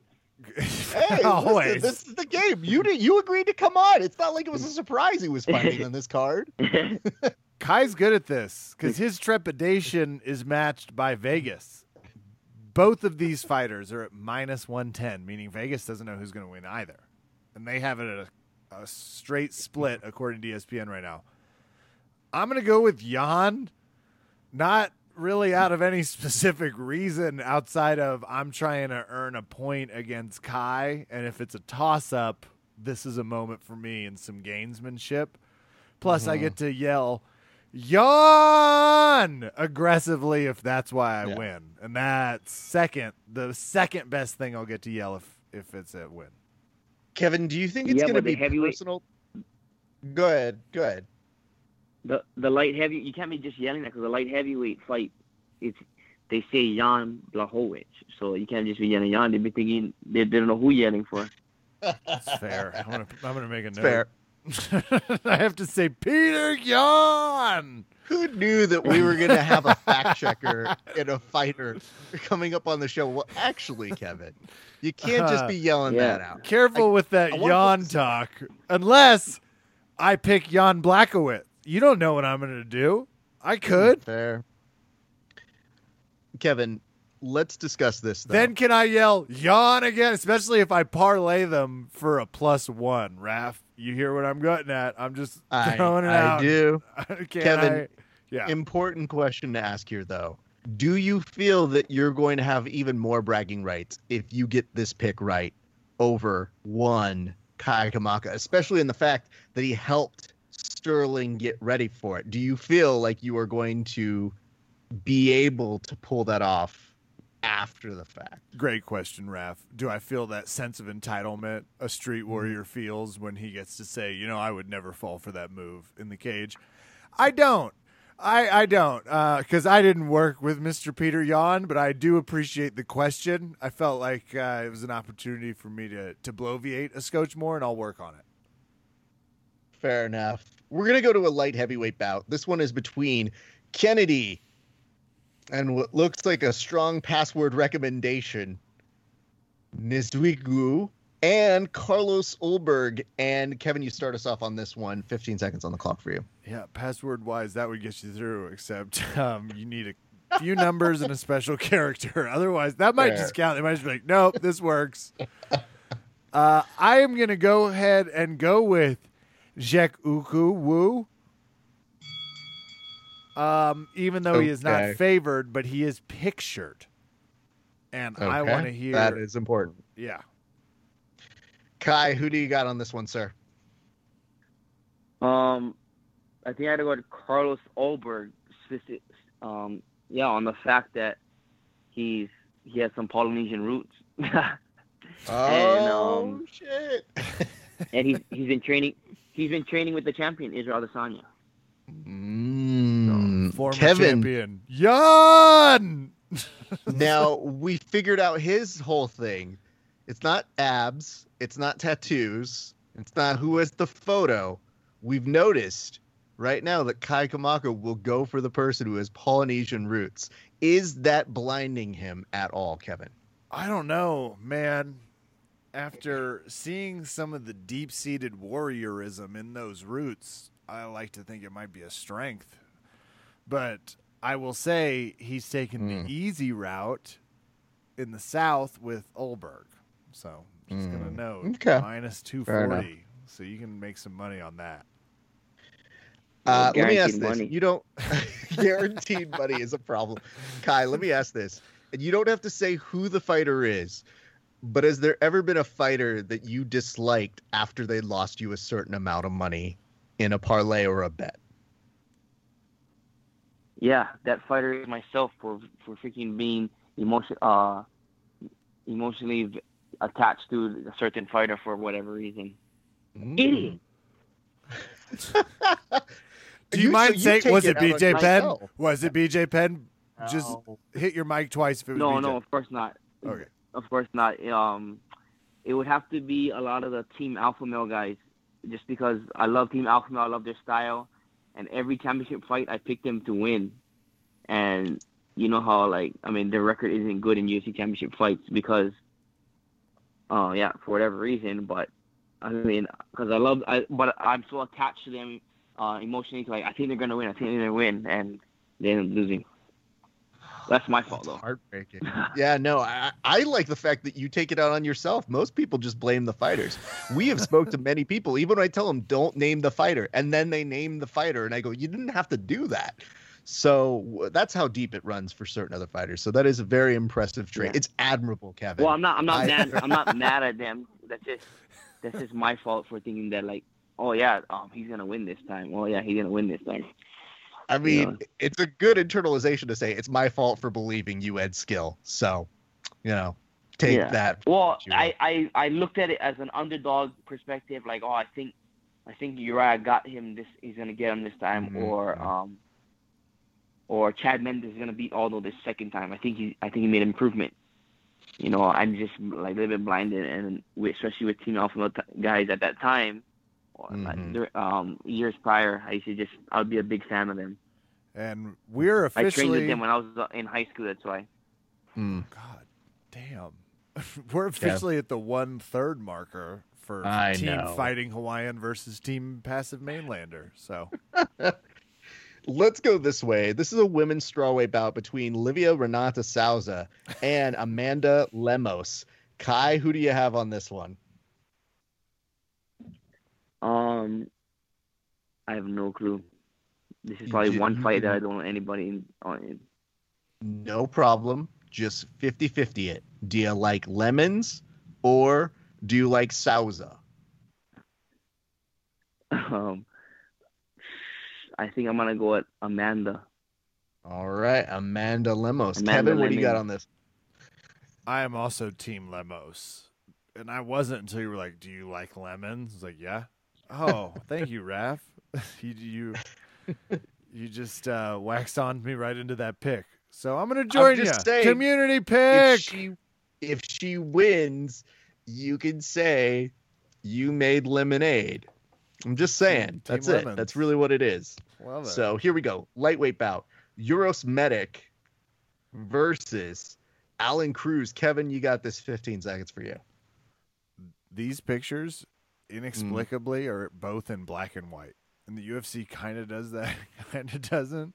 Hey, Always. listen, this is the game. You did, you agreed to come on. It's not like it was a surprise he was fighting on this card. Kai's good at this because his trepidation is matched by Vegas. Both of these fighters are at minus 110, meaning Vegas doesn't know who's going to win either. And they have it at a, a straight split, according to ESPN right now. I'm going to go with Yan, not really out of any specific reason outside of I'm trying to earn a point against Kai, and if it's a toss up, this is a moment for me and some gamesmanship. Plus, I mm-hmm. get to yell yawn aggressively if that's why I Yeah. win, and that's second the second best thing I'll get to yell if if it's a win. Kevin, do you think it's Yeah, going to but the be heavyweight- personal? Go ahead. Go ahead. The the light heavy you can't be just yelling that because the light heavyweight fight, it's they say Jan Blachowicz, so you can't just be yelling Jan. They be thinking they, they don't know who you're yelling for. It's fair. I'm gonna I'm gonna make a It's note. fair. I have to say Peter Yawn. Who knew that we were going to have a fact checker and a fighter coming up on the show? Well, actually, Kevin, you can't just be yelling Yeah. that out. Careful with that I wanna yawn put this- talk. Unless I pick Jan Blachowicz. You don't know what I'm gonna do. I could. Mm, fair. Kevin, let's discuss this. Though. Then can I yell yawn again? Especially if I parlay them for a plus one. Raf, you hear what I'm getting at? I'm just I, throwing it I out. do. Kevin, I? Yeah. Important question to ask here, though. Do you feel that you're going to have even more bragging rights if you get this pick right over one Kai Kamaka, especially in the fact that he helped Sterling get ready for it? Do you feel like you are going to be able to pull that off after the fact? Great question, Raf. Do I feel that sense of entitlement a street warrior feels when he gets to say, you know, I would never fall for that move in the cage? I don't. I, I don't, because I didn't work with Mr. Peter Yawn, but I do appreciate the question. I felt like uh, it was an opportunity for me to, to bloviate a scotch more, and I'll work on it. Fair enough. We're going to go to a light heavyweight bout. This one is between Kennedy and what looks like a strong password recommendation, Nizwigu, and Carlos Ulberg. And Kevin, you start us off on this one. 15 seconds on the clock for you. Yeah, password wise, that would get you through, except um, you need a few numbers and a special character. Otherwise, that might Fair. just count. They might just be like, nope, this works. uh, I am going to go ahead and go with Jek Uku Wu. Um, even though he is not favored, but he is pictured. And I want to hear. That is important. yeah. Kai, who do you got on this one, sir? Um, I think I had to go to Carlos Ulberg. Um, yeah, on the fact that he's he has some Polynesian roots, Oh, um, shit. and he's he's been training. He's been training with the champion Israel Adesanya. Mm, Former Kevin, champion. Jan! now we figured out his whole thing. It's not abs. It's not tattoos. It's not who has the photo. We've noticed right now that Kai Kamaka will go for the person who has Polynesian roots. Is that blinding him at all, Kevin? I don't know, man. After seeing some of the deep seated warriorism in those roots, I like to think it might be a strength. But I will say he's taken Mm. the easy route in the South with Ulberg. So just going to Mm. note Okay. minus Fair enough. 240. So you can make some money on that. Uh, let me ask this. money. You don't guaranteed money is a problem. Kai, let me ask this. And you don't have to say who the fighter is, but has there ever been a fighter that you disliked after they lost you a certain amount of money in a parlay or a bet? Yeah, that fighter is myself for for freaking being emotion uh emotionally attached to a certain fighter for whatever reason. Mm. Idiot. Do you, so mind saying, was it out on BJ Penn? Was it BJ Penn? Just hit your mic twice if it was No, BJ. no, of course not. Okay. Of course not. Um, it would have to be a lot of the Team Alpha Male guys, just because I love Team Alpha Male. I love their style, and every championship fight I pick them to win. And you know how like I mean their record isn't good in UFC championship fights because, oh yeah, for whatever reason. But I mean, because I love, I but I'm so attached to them uh, emotionally. Like I think they're gonna win. I think they're gonna win, and they end up losing. That's my fault though. Heartbreaking. yeah, no, I, I like the fact that you take it out on yourself. Most people just blame the fighters. We have spoke to many people, even when I tell them don't name the fighter, and then they name the fighter, and I go, you didn't have to do that. So that's how deep it runs for certain other fighters. So that is a very impressive trait. Yeah. It's admirable, Kevin. Well, I'm not. I'm not I- mad. I'm not mad at them. That's just. That's just my fault for thinking that like, oh yeah, um, he's gonna win this time. Oh yeah, he's gonna win this time. I mean, it's a good internalization to say it's my fault for believing you had skill. So, you know, take Yeah. that. Well, I, I I looked at it as an underdog perspective. Like, oh, I think, I think Uriah got him. This he's gonna get him this time, Mhm. or um, or Chad Mendes is gonna beat Aldo this second time. I think he I think he made improvement. You know, I'm just like a little bit blinded, and especially with Team Alpha guys at that time, or like, Mhm. dur- um, years prior, I used to just I'd be a big fan of them. And we're officially. I trained officially with them when I was uh, in high school. That's why. Mm. God damn. We're officially at the one third marker for I Team know. Fighting Hawaiian versus Team Passive Mainlander. So Let's go this way. This is a women's strawweight bout between Livia Renata Souza and Amanda Lemos. Kai, who do you have on this one? Um, I have no clue. This is probably ju- one you fight that I don't know anybody in. On. In. No problem. Just 50 50 it. Do you like lemons or do you like Souza? Um, I think I'm gonna go at Amanda. All right, Amanda Lemos. Amanda Kevin, what do you got on this? I am also Team Lemos. And I wasn't until you were like, Do you like lemons? I was like, Yeah. Oh, thank you, Raf. you you you just uh, waxed on me right into that pick. So I'm gonna join you. saying, Community If pick. she if she wins, you can say you made lemonade. I'm just saying. Team That's Lemons. it. That's really what it is. Love it. So here we go. Lightweight bout. Uros Medic versus Aalon Cruz. Kevin, you got this 15 seconds for you. these pictures inexplicably are both in black and white and the ufc kind of does that kind of doesn't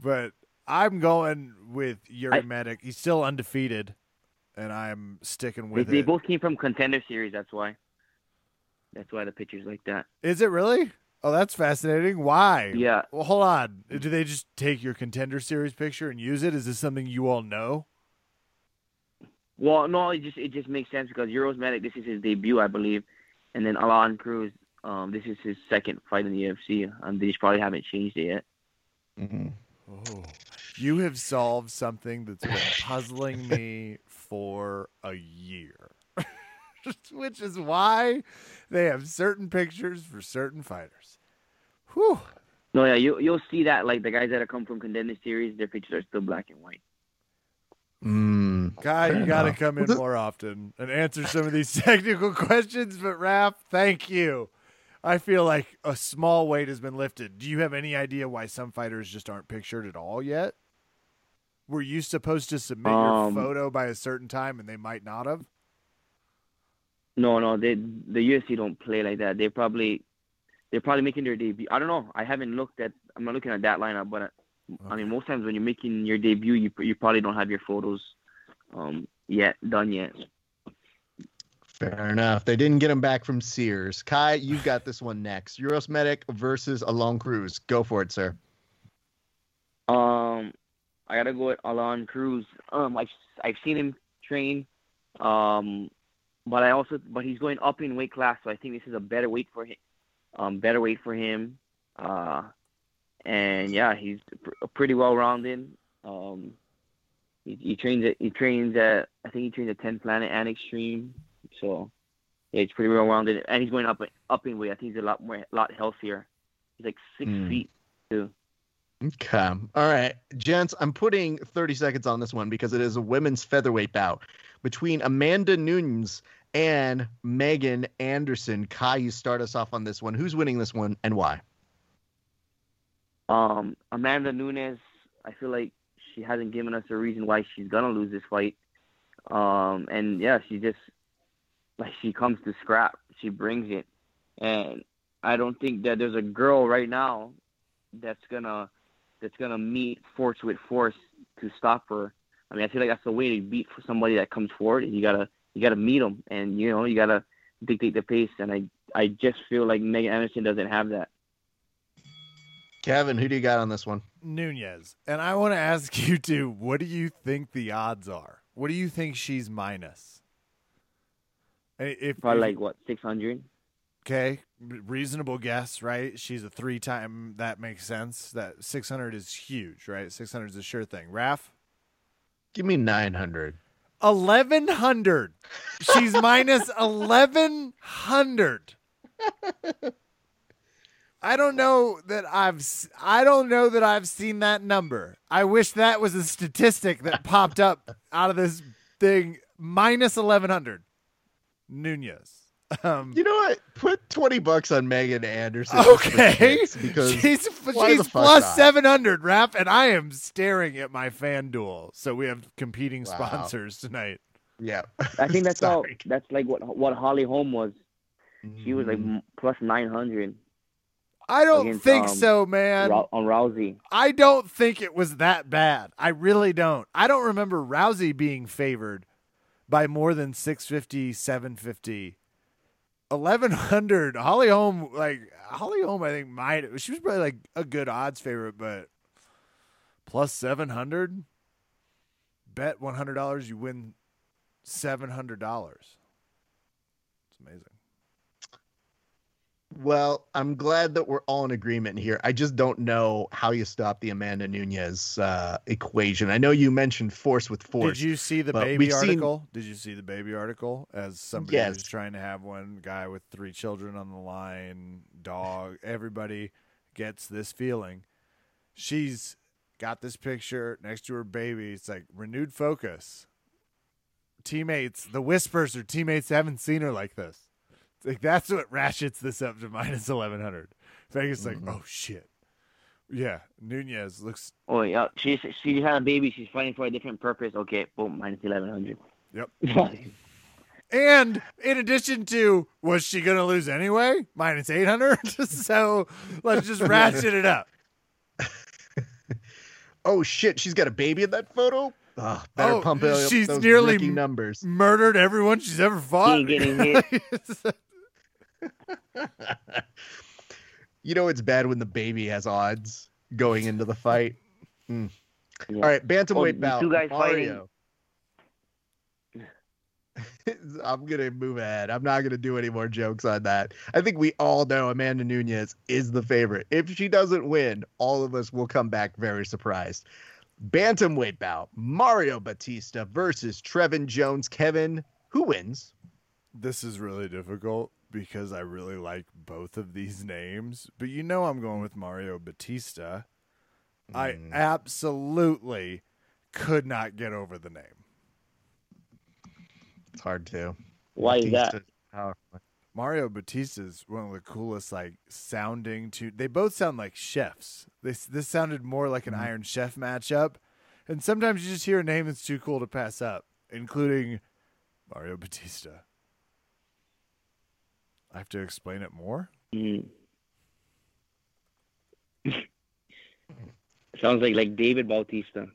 but i'm going with yuri I- medic he's still undefeated and i'm sticking with they it both came from contender series. That's why. That's why the pictures like that. is it really oh that's fascinating why Yeah. well hold on do they just take your contender series picture and use it is this something you all know Well, no, it just it just makes sense because Uros Medic. This is his debut, I believe, and then Aalon Cruz. Um, this is his second fight in the UFC, and they just probably haven't changed it yet. Oh, you have solved something that's been puzzling me for a year. Which is why they have certain pictures for certain fighters. Whew. No, yeah, you you'll see that like the guys that have come from contender series, their pictures are still black and white. Mm. Guy, you Fair got to come in more often and answer some of these technical questions. But, Raf, thank you. I feel like a small weight has been lifted. Do you have any idea why some fighters just aren't pictured at all yet? Were you supposed to submit Um, your photo by a certain time and they might not have? No, no, they the UFC don't play like that. They probably they're probably making their debut. I don't know. I haven't looked at. I'm not looking at that lineup, but uh, I mean, most times when you're making your debut, you you probably don't have your photos um yet done yet. Fair enough. They didn't get him back from Sears. Kai, you've got this one next. Uros Medic versus Aalon Cruz. Go for it, sir. Um, I gotta go with Aalon Cruz. Um, I've I've seen him train, um, but I also but he's going up in weight class, so I think this is a better weight for him. Um, better weight for him. Uh, and yeah, he's pr- pretty well rounded. Um, he, he trains at he trains at I think he trains at Ten Planet and Extreme. So yeah, he's pretty well rounded, and he's going up up in weight. I think he's a lot more lot healthier. He's like six Hmm. feet too. Okay. All right. Gents, I'm putting 30 seconds on this one because it is a women's featherweight bout between Amanda Nunes and Megan Anderson. Kai, you start us off on this one. Who's winning this one and why? Um, Amanda Nunes, I feel like she hasn't given us a reason why she's gonna lose this fight. Um, and yeah, she just like she comes to scrap, she brings it, and I don't think that there's a girl right now that's gonna that's gonna meet force with force to stop her. I mean, I feel like that's the way to beat for somebody that comes forward. You gotta you gotta meet them, and you know you gotta dictate the pace. And I I just feel like Megan Anderson doesn't have that. Kevin, who do you got on this one? Nunes. And I want to ask you too, what do you think the odds are? What do you think she's minus? If Probably if- like what six hundred. okay, reasonable guess, right? She's a three-time. That makes sense. That 600 is huge, right? 600 is a sure thing. Raf, Give me 900. 1100. She's minus 1100. I don't know that I've I don't know that I've seen that number. I wish that was a statistic that popped up out of this thing minus 1100. Nunes. Um, You know what? Put 20 bucks on Megan Anderson. okay. Because she's she's the fuck plus not? 700, Raf, and I am staring at my FanDuel. So we have competing Wow. sponsors tonight. yeah. I think that's all. That's like what what Holly Holm was. She was like Mm. plus nine hundred I don't Against, think um, so, man. on Rousey. I don't think it was that bad. I really don't. I don't remember Rousey being favored by more than 650, 750. 1100 Holly Holm like Holly Holm I think might she was probably like a good odds favorite but plus 700 bet $100 you win $700 it's amazing Well, I'm glad that we're all in agreement here. I just don't know how you stop the Amanda Nunes uh, equation. I know you mentioned force with force. Did you see the baby we've seen- article? Did you see the baby article? As somebody Yes. who's trying to have one guy with three children on the line, dog, everybody gets this feeling. She's got this picture next to her baby. It's like renewed focus. Teammates, the whispers her teammates haven't seen her like this. It's like that's what ratchets this up to minus eleven hundred. Vegas like, Mhm. oh shit. Yeah, Nunes looks Oh yeah, she she had a baby. She's fighting for a different purpose. Okay, boom, minus eleven hundred. Yep. And in addition to, was she going to lose anyway? Minus 800. so let's just ratchet it up. oh shit, she's got a baby in that photo. Oh, better Oh, pump out she's those nearly numbers. Murdered everyone she's ever fought. Ain't getting hit. You know it's bad when the baby has odds going into the fight. Hmm. Yeah. All right, bantamweight Oh, bout. two guys Mario. I'm gonna move ahead. I'm not gonna do any more jokes on that. I think we all know Amanda Nunes is the favorite. If she doesn't win, all of us will come back very surprised. Bantamweight bout: Mario Bautista versus Trevin Jones. Kevin, who wins? this is really difficult because I really like both of these names. But you know I'm going with Mario Bautista. I Mm. absolutely could not get over the name. It's hard to. Why is that? Powerful. Mario Bautista is one of the coolest, like sounding to. They both sound like chefs. This this sounded more like an Mhm. Iron Chef matchup, and sometimes you just hear a name that's too cool to pass up, including Mario Bautista. I have to explain it more. Mm. Sounds like like David Bautista.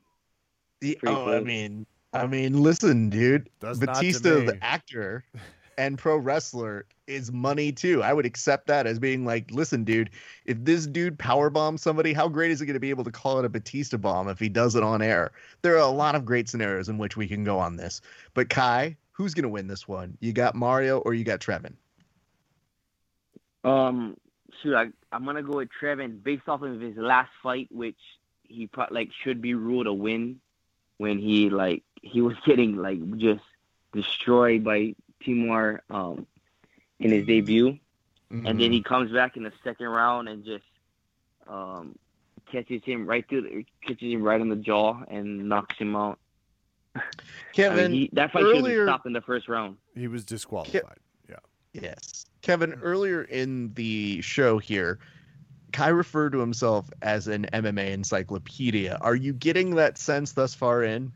Yeah, Pretty oh, I mean, I mean, listen, dude. Does not Batista, the actor and pro wrestler, is money too. I would accept that as being like, listen, dude, if this dude power bombs somebody, how great is he going to be able to call it a Batista bomb if he does it on air? There are a lot of great scenarios in which we can go on this. But Kai, who's going to win this one? You got Mario or you got Trevin? Um, shoot, I, I'm gonna go with Trevin based off of his last fight, which he pro- like should be ruled a win when he like he was getting like just destroyed by Timur um in his debut, and Mm-hmm. then he comes back in the second round and just um catches him right through the, catches him right on the jaw and knocks him out. I Kevin, mean, he, that fight should have been stopped in the first round. He was disqualified. Yeah. Yes. Kevin, earlier in the show here, Kai referred to himself as an MMA encyclopedia. Are you getting that sense thus far in?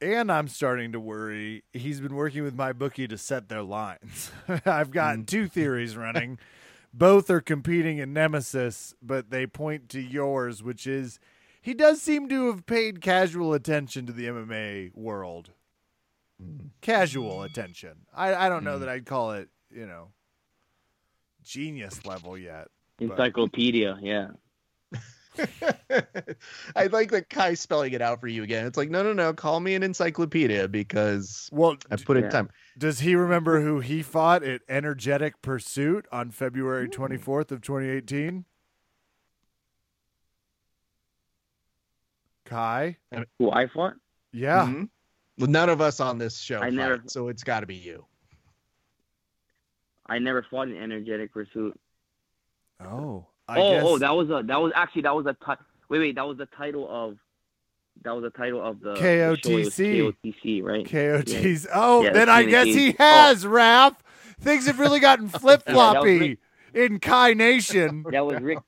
And I'm starting to worry. He's been working with my bookie to set their lines. I've gotten Mm. two theories running. Both are competing in Nemesis, but they point to yours, which is he does seem to have paid casual attention to the MMA world. Casual attention. I, I don't know Mm. that I'd call it, you know, genius level yet. But- Encyclopedia, yeah. I like that Kai spelling it out for you again. It's like, no, no, no. Call me an encyclopedia because Well, I put in Yeah. time. does he remember who he fought at Energetic Pursuit on February 24th of 2018? Kai? Who I fought? Yeah. Mhm. Well, none of us on this show, I fight, never- so it's got to be you. I never fought in Energetic Pursuit. Oh. I oh, guess oh, that was a that was actually that was a ti- wait wait that was the title of that was the title of the the. It was KOTC. KOTC, right? KOT's. Oh, Yeah, then I guess he communication. has, Raf. Things have really gotten flip floppy Rick. in Kai Nation. That was Rick.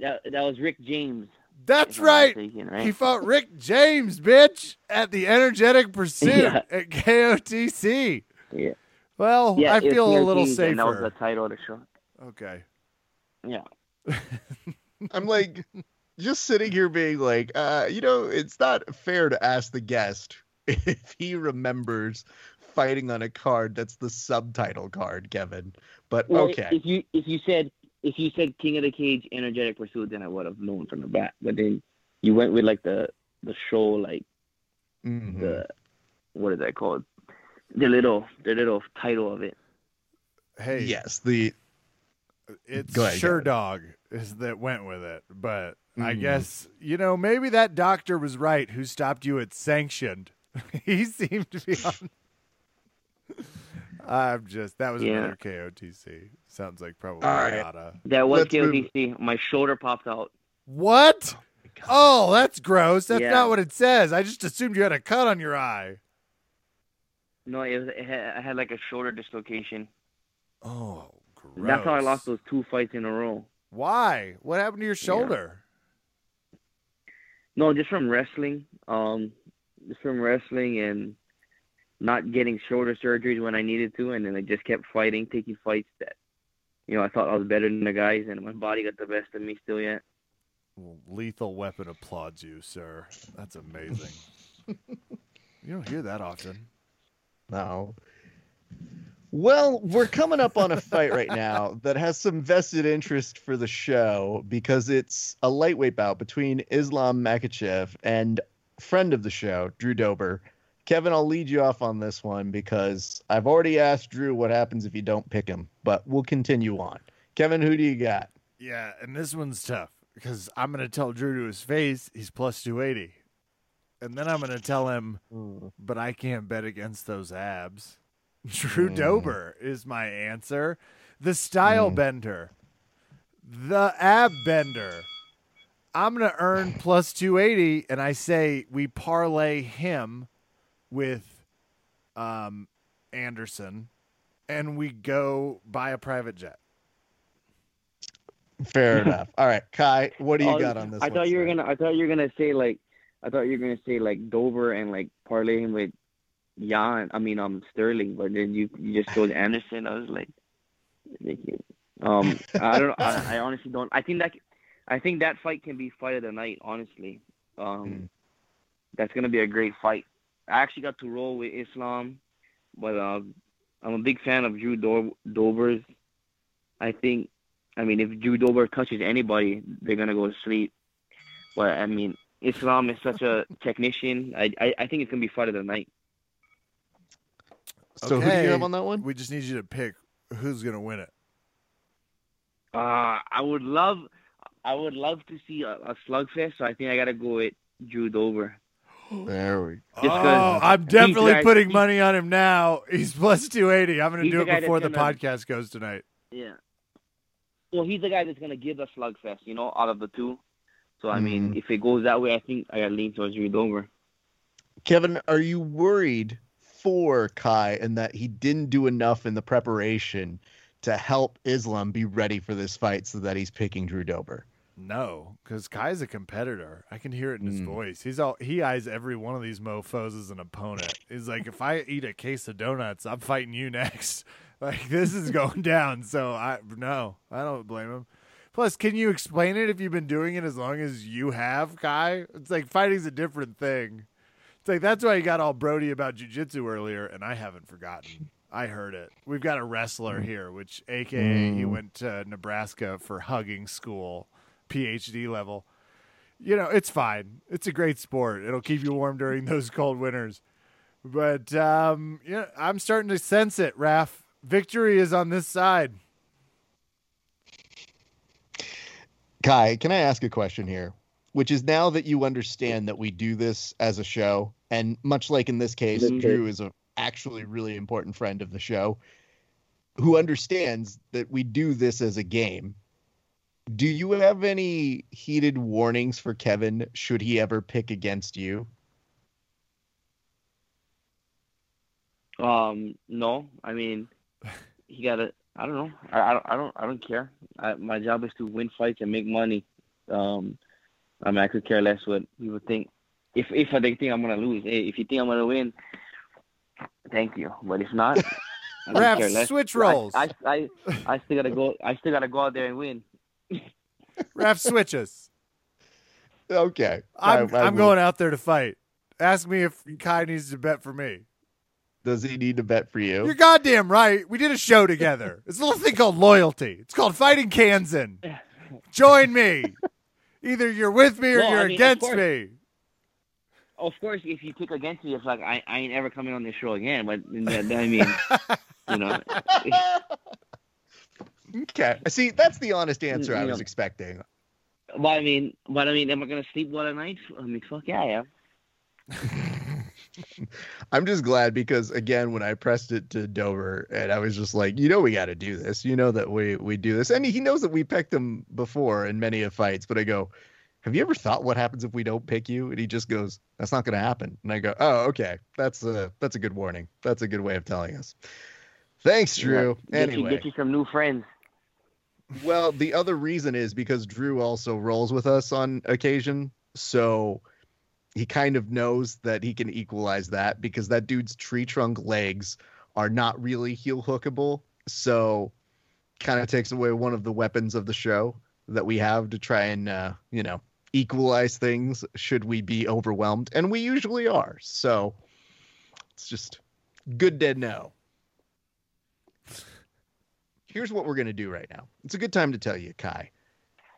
That that was Rick James. That's if I'm not right. mistaken, right? He fought Rick James, bitch, at the Energetic Pursuit Yeah. at KOTC. Yeah. Well, yeah, I feel a KOTC, little and That was the safer. title of the show. Okay. Yeah. I'm like, just sitting here being like, uh, you know, it's not fair to ask the guest if he remembers fighting on a card that's the subtitle card, Kevin. But Well, okay. If you if you said if you said King of the Cage, Energetic Pursuit, then I would have known from the bat. But then you went with like the the show like Mhm. the what is that called? The little the little title of it. Hey, Yes, the it's ahead, Sure. Dog is that went with it. But I Mhm. guess, you know, maybe that doctor was right who stopped you at sanctioned. he seemed to be on. I'm just, that was Yeah. another KOTC. Sounds like probably All right. not a. That was Let's move- KOTC. My shoulder popped out. What? Oh, that's gross. That's Yeah. not what it says. I just assumed you had a cut on your eye. No, it was it had, I had like a shoulder dislocation. Oh, gross. That's how I lost those two fights in a row. Why? What happened to your shoulder? No, just from wrestling. Um, just from wrestling and not getting shoulder surgeries when I needed to, and then I just kept fighting, taking fights that, you know, I thought I was better than the guys, and my body got the best of me still yet. Lethal Weapon applauds you, sir. That's amazing. you don't hear that often. No. Well, we're coming up on a fight right now that has some vested interest for the show because it's a lightweight bout between Islam Makhachev and friend of the show, Drew Dober. Kevin, I'll lead you off on this one because I've already asked Drew what happens if you don't pick him, but we'll continue on. Kevin, who do you got? Yeah, and this one's tough because I'm going to tell Drew to his face he's plus 280. And then I'm going to tell him, but I can't bet against those abs. Drew Mm. Dober is my answer. The style Mm. bender, the ab bender. I'm going to earn plus 280, and I say we parlay him with um, Anderson, and we go buy a private jet. Fair enough. All right, Kai, what do you Oh, got on this? I one, thought you were sir? gonna. I thought you were gonna say like. I thought you were gonna say like Dover and like parlay him with Jan. I mean, um, Sterling. But then you you just chose Anderson. I was like, thank you. Um, I don't. know. I, I honestly don't. I think that. I think that fight can be fight of the night. Honestly, um, Hmm. that's gonna be a great fight. I actually got to roll with Islam, but um, I'm a big fan of Drew Do- Dober's. I think, I mean, if Drew Dober touches anybody, they're gonna go to sleep. But I mean, Islam is such a technician. I I, I think it's gonna be fight of the night. So who do you have on that one? We just need you to pick who's going to win it. Uh, I would love, I would love to see a, a slugfest. So I think I gotta go with Drew Dober. There we Just 'cause oh, I'm definitely guy- putting money on him now. He's plus 280. I'm going to do it before the gonna- podcast goes tonight. Yeah. Well, he's the guy that's gonna give the slugfest. You know, out of the two. So I mean, Mhm. if it goes that way, I think I gotta lean towards Drew Dober. Kevin, are you worried for Kai and that he didn't do enough in the preparation to help Islam be ready for this fight so that he's picking Drew Dober? No, because Kai's a competitor. I can hear it in his Mm. voice. He's all he eyes every one of these mofo's as an opponent. He's like, if I eat a case of donuts, I'm fighting you next. Like this is going down. So I no, I don't blame him. Plus, can you explain it if you've been doing it as long as you have, Kai? It's like fighting's a different thing. It's like that's why you got all Brody about jujitsu earlier, and I haven't forgotten. I heard it. We've got a wrestler here, which AKA he Mm. went to Nebraska for hugging school PhD level. You know, it's fine. It's a great sport. It'll keep you warm during those cold winters. But um, yeah, I'm starting to sense it, Raf. Victory is on this side. Kai, can I ask a question here? Which is now that you understand that we do this as a show, and much like in this case, Mhm. Drew is a actually really important friend of the show who understands that we do this as a game. Do you have any heated warnings for Kevin should he ever pick against you? Um, no, I mean, he got to. I don't know. I, I don't. I don't. I don't care. I, my job is to win fights and make money. Um, I mean, I could care less what people think. If if they think I'm gonna lose, hey, if you think I'm gonna win, thank you. But if not, I don't care less. switch I- roles. I, I, I still gotta go. I still gotta go out there and win. Raf switches. Okay. I'm I- I I'm will- going out there to fight. Ask me if Kai needs to bet for me. Does he need to bet for you? You're goddamn right. We did a show together. It's a little thing called loyalty. It's called fighting Kansan. Join me. Either you're with me or Well, you're mean, of against course. me. Of course, if you pick against me, it's like I, I ain't ever coming on this show again. But that, that- I mean, you know, okay. See, that's the honest answer I was know. expecting. but I mean, but I mean, am I gonna sleep well at night? I mean, fuck yeah, I am. I'm just glad because again, when I pressed it to Dober, and I was just like, you know, we got to do this. You know that we we do this, and he knows that we picked him before in many of fights. But I go, have you ever thought what happens if we don't pick you? And he just goes, that's not going to happen. And I go, oh, okay, that's a that's a good warning. That's a good way of telling us. Thanks, Drew. Get you, Anyway, get you some new friends. well, the other reason is because Drew also rolls with us on occasion. So he kind of knows that he can equalize that because that dude's tree trunk legs are not really heel hookable. So kind of takes away one of the weapons of the show that we have to try and, uh, you know, equalize things should we be overwhelmed. And we usually are. So it's just good to know. Here's what we're going to do right now. It's a good time to tell you, Kai.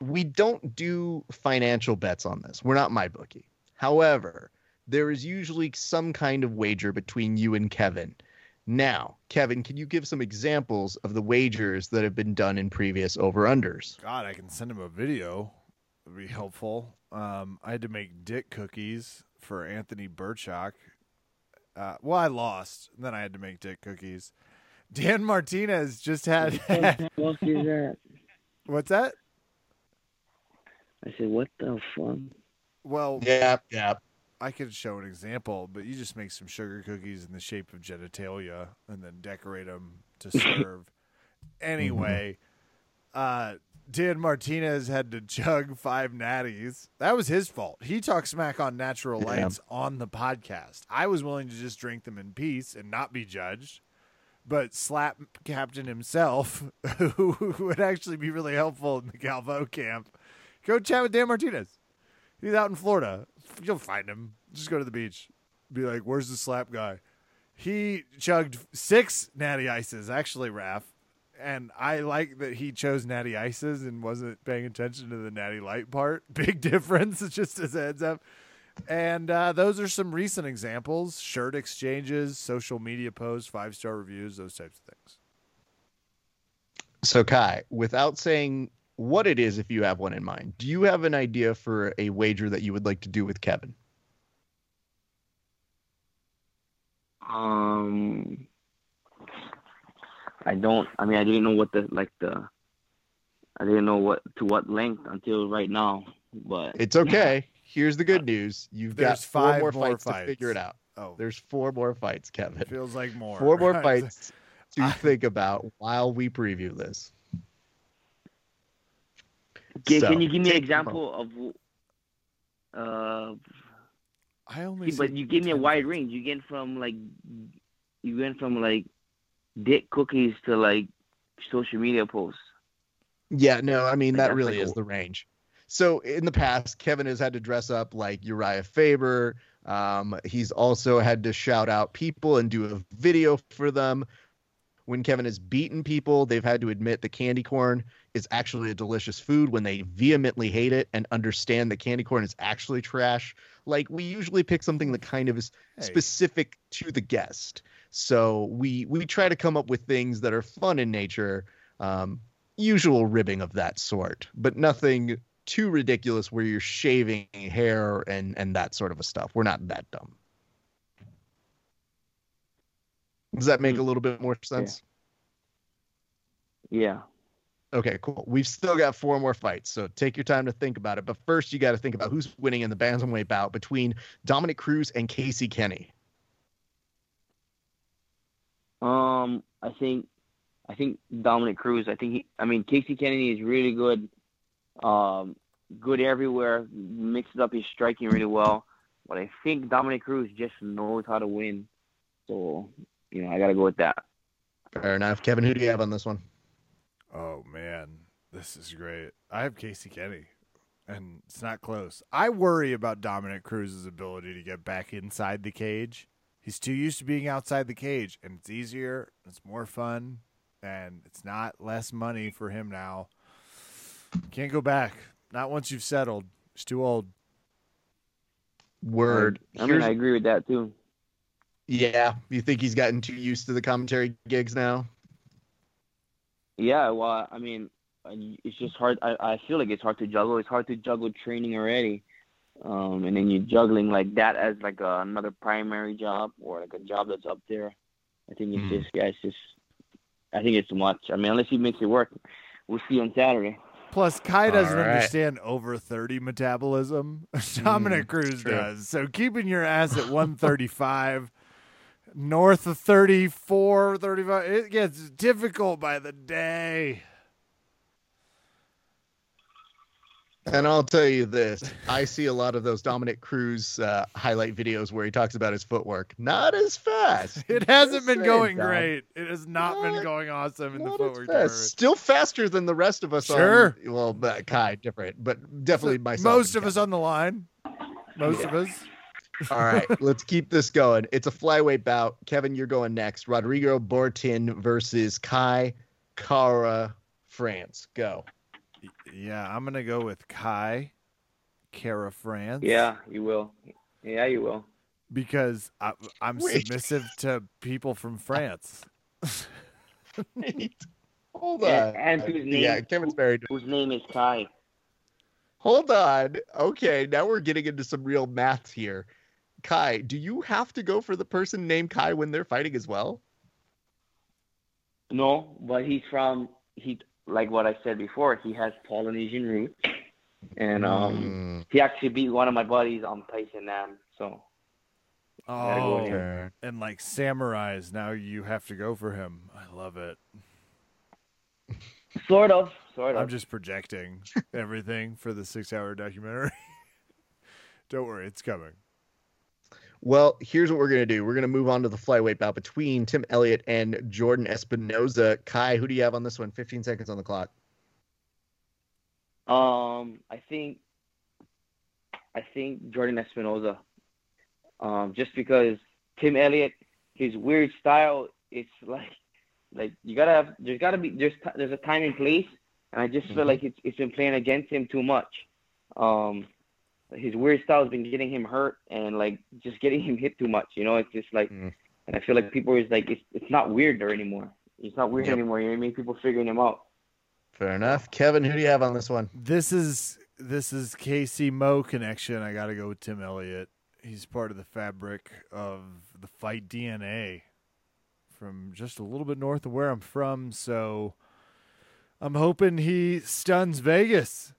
We don't do financial bets on this. We're not my bookie. However, there is usually some kind of wager between you and Kevin. Now, Kevin, can you give some examples of the wagers that have been done in previous over unders? God, I can send him a video. It'd be helpful. Um, I had to make dick cookies for Anthony Birchak. Uh, well, I lost. Then I had to make dick cookies. Dan Martinez just had. What the fuck is that? What's that? I said, what the fuck? Well, Yeah, yeah. I could show an example, but you just make some sugar cookies in the shape of genitalia and then decorate them to serve. anyway, uh, Dan Martinez had to chug five natties. That was his fault. He talked smack on natural Yeah. lights on the podcast. I was willing to just drink them in peace and not be judged. But Slap Captain himself, who would actually be really helpful in the Galvão camp, go chat with Dan Martinez. He's out in Florida. You'll find him. Just go to the beach. Be like, where's the slap guy? He chugged six natty ices, actually, Raf. And I like that he chose natty ices and wasn't paying attention to the natty light part. Big difference, just as heads up. And uh, those are some recent examples shirt exchanges, social media posts, five star reviews, those types of things. So, Kai, without saying what it is, if you have one in mind, do you have an idea for a wager that you would like to do with Kevin? Um, I don't. I mean, I didn't know what the like the. I didn't know what to what length until right now, but It's okay. Here's the good news. You've got There's four five more, more fights, to figure it out. Oh, There's four more fights, Kevin. feels like more. Four more fights to I- think about while we preview this. Can, So, can you give me an take a example of? Uh, I only. see, but you give me a wide range. You get from like, you went from like, dick cookies to like, social media posts. Yeah, no, I mean Like, that really like is the range. So in the past, Kevin has had to dress up like Urijah Faber. Um, he's also had to shout out people and do a video for them. When Kevin has beaten people, they've had to admit the candy corn is actually a delicious food when they vehemently hate it and understand that candy corn is actually trash. Like we usually pick something that kind of is Hey. specific to the guest. So we we try to come up with things that are fun in nature, um, usual ribbing of that sort, but nothing too ridiculous where you're shaving hair and and that sort of a stuff. We're not that dumb. Does that make a little bit more sense? Yeah. Okay, cool. We've still got four more fights, so take your time to think about it. But first, you got to think about who's winning in the bantamweight bout between Dominick Cruz and Casey Kenny. Um, I think, I think Dominick Cruz. I think he. I mean, Casey Kennedy is really good. Um, good everywhere. Mixes up his striking really well. But I think Dominick Cruz just knows how to win. So, you know, I got to go with that. Fair enough. Kevin, who do you have on this one? Oh man, this is great. I have Casey Kenny, and it's not close. I worry about Dominick Cruz's ability to get back inside the cage. He's too used to being outside the cage, and it's easier, it's more fun, and it's not less money for him now. Can't go back. Not once you've settled. He's too old. Word. I mean, I agree with that too. yeah, you think he's gotten too used to the commentary gigs now? Yeah, well, I mean, it's just hard. I, I feel like it's hard to juggle. It's hard to juggle training already, um, and then you're juggling like that as like a, another primary job or like a job that's up there. I think it's Mhm. just, yeah, it's just. I think it's too much. I mean, unless he makes it work, we'll see on Saturday. Plus, Kai doesn't All right. understand over 30 metabolism. Dominick Cruz true. does. So keeping your ass at 135, north of 34, 35, it gets difficult by the day. And I'll tell you this: I see a lot of those Dominick Cruz uh, highlight videos where he talks about his footwork. Not as fast. It hasn't Just been going Dom. great. It has not been going awesome in the footwork fast. Still faster than the rest of us. Sure. On, well, but Kai different, but definitely So myself. Most of us on the line. Most of us. All right, let's keep this going. It's a flyweight bout. Kevin, you're going next. Rodrigo Bortin versus Kai Kara France. Go. Yeah, I'm going to go with Kai, Kara France. Yeah, you will. Yeah, you will. Because I, I'm Wait. submissive to people from France. Hold And, on. and whose uh, name? yeah, Kevin's married. Whose name is Kai? Hold on. Okay, now we're getting into some real math here. Kai, do you have to go for the person named Kai when they're fighting as well? No, but he's from he like what I said before. He has Polynesian roots, and um, Mm, he actually beat one of my buddies on Tyson Nam. So Oh, okay. and like samurais, now you have to go for him. I love it. sort of, sort of. I'm just projecting everything for the six-hour documentary. Don't worry, it's coming. Well, here's what we're gonna do. We're gonna move on to the flyweight bout between Tim Elliott and Jordan Espinosa. Kai, who do you have on this one? 15 seconds on the clock. Um, I think, I think Jordan Espinosa. Um, just because Tim Elliott, his weird style, it's like, like you gotta have, there's gotta be, there's, there's a time and place, and I just Mhm. feel like it's, it's been playing against him too much. Um, his weird style has been getting him hurt and like just getting him hit too much. You know, it's just like, Mm. and I feel like people is like, it's, it's not weird there anymore. It's not weird Yep. anymore. You know what I mean? People figuring him out. Fair enough. Kevin, who do you have on this one? This is this is Casey Mo connection. I got to go with Tim Elliott. He's part of the fabric of the fight DNA from just a little bit north of where I'm from. So I'm hoping he stuns Vegas,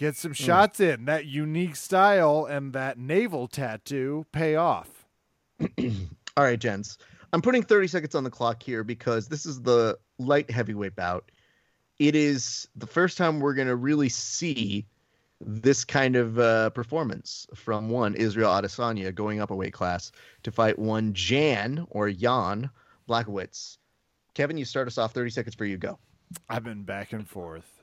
gets some shots in. That unique style and that navel tattoo pay off. All right, gents. I'm putting 30 seconds on the clock here because this is the light heavyweight bout. It is the first time we're going to really see this kind of uh, performance from one Israel Adesanya going up a weight class to fight one Jan or Jan Blachowicz. Kevin, you start us off. 30 seconds for you. Go. I've been back and forth,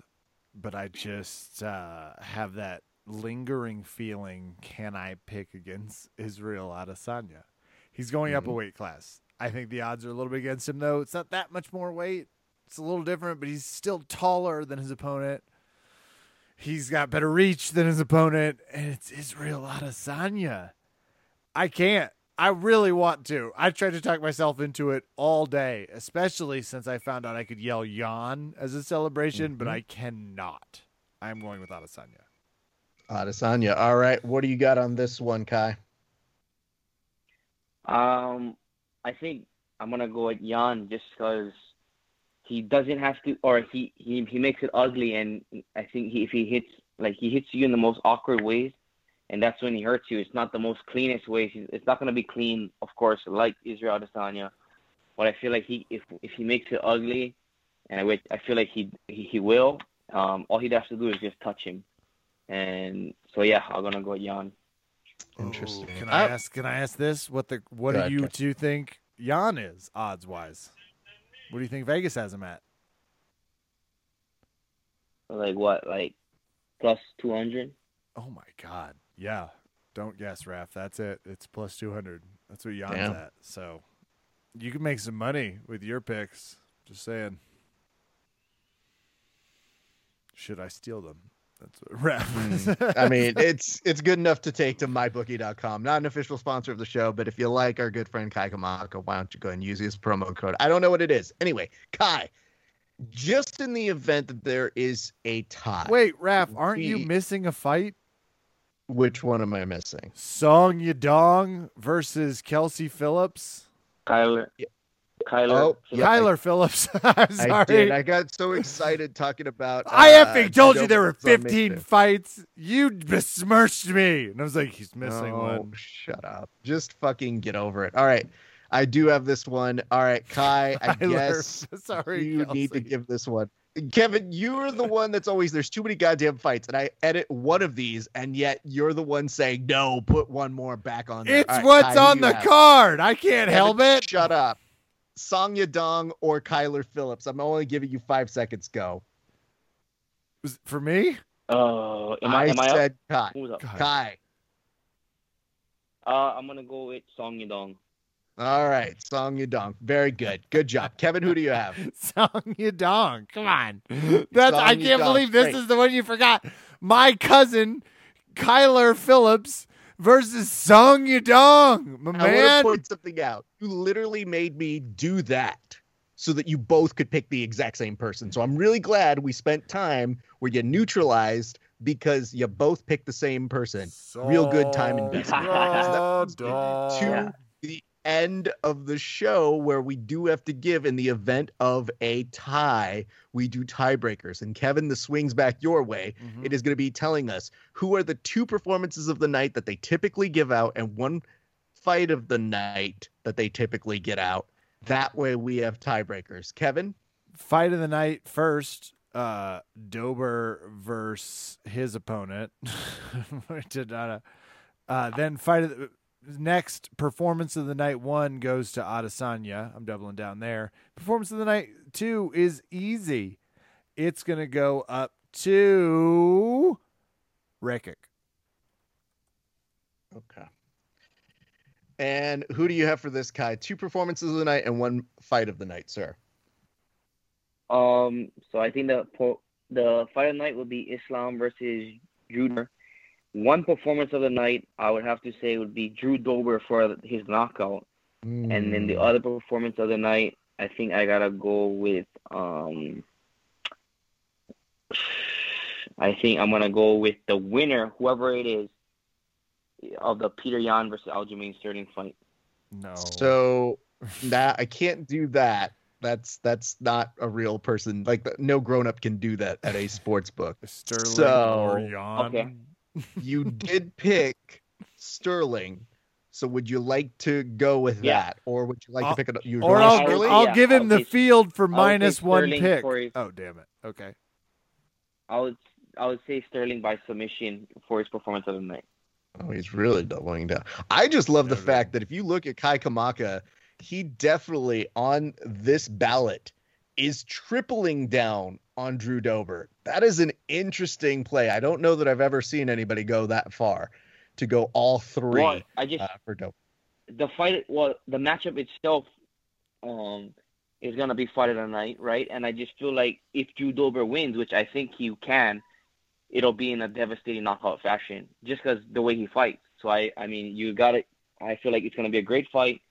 but I just uh, have that lingering feeling can I pick against Israel Adesanya? He's going up a weight class. I think the odds are a little bit against him, though. It's not that much more weight. It's a little different, but he's still taller than his opponent. He's got better reach than his opponent, and it's Israel Adesanya. I can't. I really want to. I tried to talk myself into it all day, especially since I found out I could yell "Yan" as a celebration, but I cannot. I'm going with Adesanya. Adesanya. All right. What do you got on this one, Kai? Um, I think I'm gonna go with Jan just because he doesn't have to, or he he he makes it ugly, and I think he, if he hits like he hits you in the most awkward ways, and that's when he hurts you. It's not the most cleanest way. It's not gonna be clean, of course, like Israel Adesanya, but I feel like he if if he makes it ugly, and I would I feel like he he, he will. Um, all he'd have to do is just touch him, and so yeah, I'm gonna go with Jan. Interesting. Oh, can I Uh, ask? Can I ask this? What the? What do ahead, you two think Jan is odds wise? What do you think Vegas has him at? Like what? Like plus two hundred? Oh my god! Yeah, don't guess, Raf. That's it. It's plus two hundred. That's what Jan's Damn. at. So you can make some money with your picks. Just saying. Should I steal them? That's what Raf. Hmm. I mean, it's it's good enough to take to mybookie.com. Not an official sponsor of the show, but if you like our good friend Kai Kamaka, why don't you go and use his promo code? I don't know what it is. Anyway, Kai, just in the event that there is a tie, Wait, Raf, aren't you missing a fight? Which one am I missing? Song Yadong versus Kelsey Phillips. Kyler. Yeah. Kyler. Oh, yeah. Kyler Phillips. I'm sorry. I did. I got so excited talking about. I uh, effing told you there were 15 fights. You besmirched me. And I was like, he's missing Oh, one. Shut up. Just fucking get over it. All right. I do have this one. All right, Kai, I Kyler. guess Sorry, you need to give this one. Kevin, you're the one that's always there's too many goddamn fights, and I edit one of these, and yet you're the one saying no, put one more back on there. It's All right, what's Kai, who on the have? card. I can't Kevin, help it. Shut up. Song Yadong or Kyler Phillips. I'm only giving you five seconds. Go. Was it for me? Uh, am I, am I up? said Kai. Up? God. Kai. Uh, I'm gonna go with Song Yadong. All right, Song Yadong. Very good. Good job, Kevin. Who do you have? Song Yadong. Come on. That's I can't believe this Great. is the one you forgot. My cousin, Kyler Phillips versus Song Yadong. My I want man. to point something out. You literally made me do that so that you both could pick the exact same person. So I'm really glad we spent time where you neutralized because you both picked the same person. Real good time investment. Song To Yadong. the end of the show where we do have to give in the event of a tie, we do tiebreakers. And Kevin, the swings back your way. Mhm. It is going to be telling us who are the two performances of the night that they typically give out and one fight of the night that they typically get out. That way we have tiebreakers. Kevin? fight of the night first uh dober versus his opponent Did not, uh, uh then fight of the next performance of the night one goes to adesanya i'm doubling down there performance of the night two is easy it's gonna go up to Rakic. Okay. And who do you have for this, Kai? Two performances of the night and one fight of the night, sir. Um, so I think the po- the fight of the night will be Islam versus Drew. One performance of the night, I would have to say, would be Drew Dober for his knockout, and then the Mm. other performance of the night, I think I gotta go with um. I think I'm gonna go with the winner, whoever it is, of the Petr Yan versus Aljamain Sterling fight. no So that I can't do that. That's that's not a real person. Like no grown up can do that at a sports book. sterling so- or Jan. Okay. You did pick Sterling. So would you like to go with Yeah. that, or would you like I'll- to pick it? You or I'll, Sterling? I'll Yeah, give him I'll the say- field for I'll minus one pick his- oh damn it okay I would I would say Sterling by submission for his performance of the night. Oh, he's really doubling down. I just love the Noted. fact that if you look at Kai Kamaka, he definitely on this ballot is tripling down on Drew Dober. That is an interesting play. I don't know that I've ever seen anybody go that far to go all three Well, I just uh, for Dober. the fight well the matchup itself um, is gonna be fight of the night, right? And I just feel like if Drew Dober wins, which I think he can, it'll be in a devastating knockout fashion, just because the way he fights. So I, I mean, you got it. I feel like it's gonna be a great fight,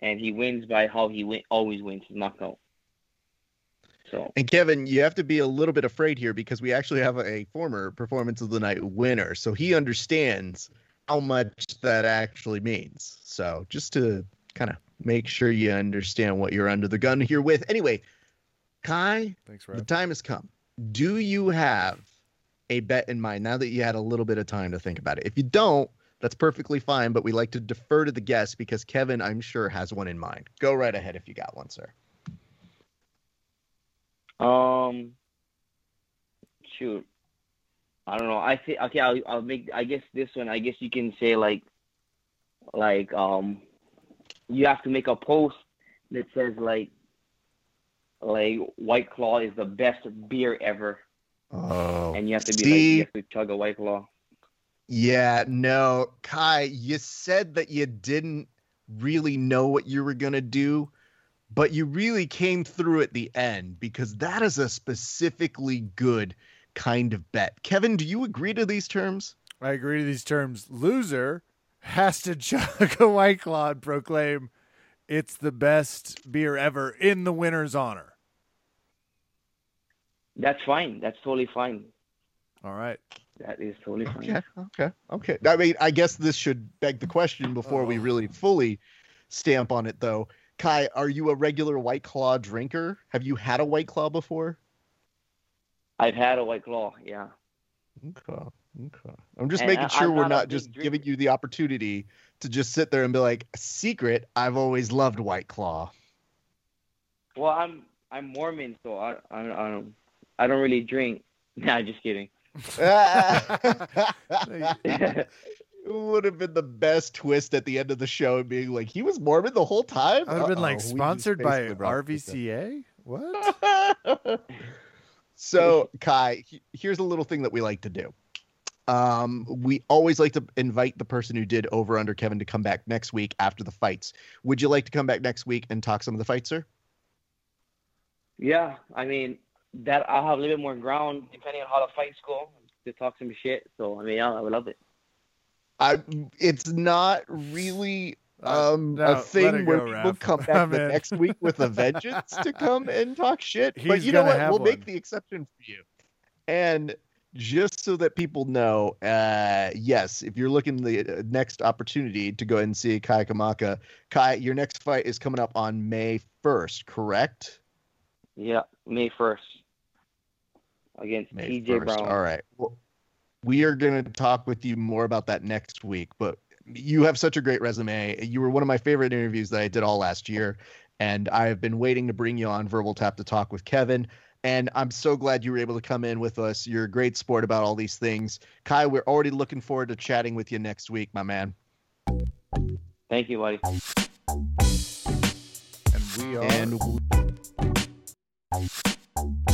and he wins by how he win, always wins, knockout. So And Kevin, you have to be a little bit afraid here because we actually have a former performance of the night winner. So he understands how much that actually means. So just to kind of make sure you understand what you're under the gun here with. Anyway, Kai, Thanks, the time has come. Do you have a bet in mind now that you had a little bit of time to think about it? If you don't, that's perfectly fine, but we like to defer to the guest because Kevin, I'm sure, has one in mind. Go right ahead if you got one, sir. Um, shoot, I don't know. I think okay. I'll I'll make. I guess this one. I guess you can say like, like um, you have to make a post that says like, like White Claw is the best beer ever, Oh, and you have to be See? like, you have to chug a White Claw. Yeah, no, Kai, you said that you didn't really know what you were going to do, but you really came through at the end because that is a specifically good kind of bet. Kevin, do you agree to these terms? I agree to these terms. Loser has to chug a White Claw and proclaim it's the best beer ever in the winner's honor. That's fine. That's totally fine. All right. That is totally fine. Okay, okay, okay. I mean, I guess this should beg the question before we Oh. really fully stamp on it, though. Kai, are you a regular White Claw drinker? Have you had a White Claw before? I've had a White Claw. Yeah. Okay. Okay. I'm just And making sure I'm we're not not just drinker. giving you the opportunity to just sit there and be like, secret, I've always loved White Claw. Well, I'm I'm Mormon, so I I, I don't I don't really drink. Nah, just kidding. it would have been the best twist at the end of the show and being like, he was Mormon the whole time? I would have been like sponsored by basically brought this up. RVCA. What? so kai he- here's a little thing that we like to do um we always like to invite the person who did over under kevin to come back next week after the fights would you like to come back next week and talk some of the fights sir Yeah, I mean that I'll have a little bit more ground depending on how the fights go to talk some shit. So I mean, yeah, I would love it. I, it's not really Uh, um no, a thing it where go, people Raf. come back I'm the in. next week with a vengeance to come and talk shit. but you know what? We'll make the exception for you. And just so that people know, uh, yes, if you're looking the uh, next opportunity to go ahead and see Kai Kamaka, Kai, your next fight is coming up on May 1st, correct? Yeah, May first against May TJ 1st. Brown. All right. Well, we are going to talk with you more about that next week, but you have such a great resume. You were one of my favorite interviews that I did all last year, and I've been waiting to bring you on Verbal Tap to talk with Kevin. And I'm so glad you were able to come in with us. You're a great sport about all these things. Kai, we're already looking forward to chatting with you next week, my man. Thank you, buddy. And we are. And The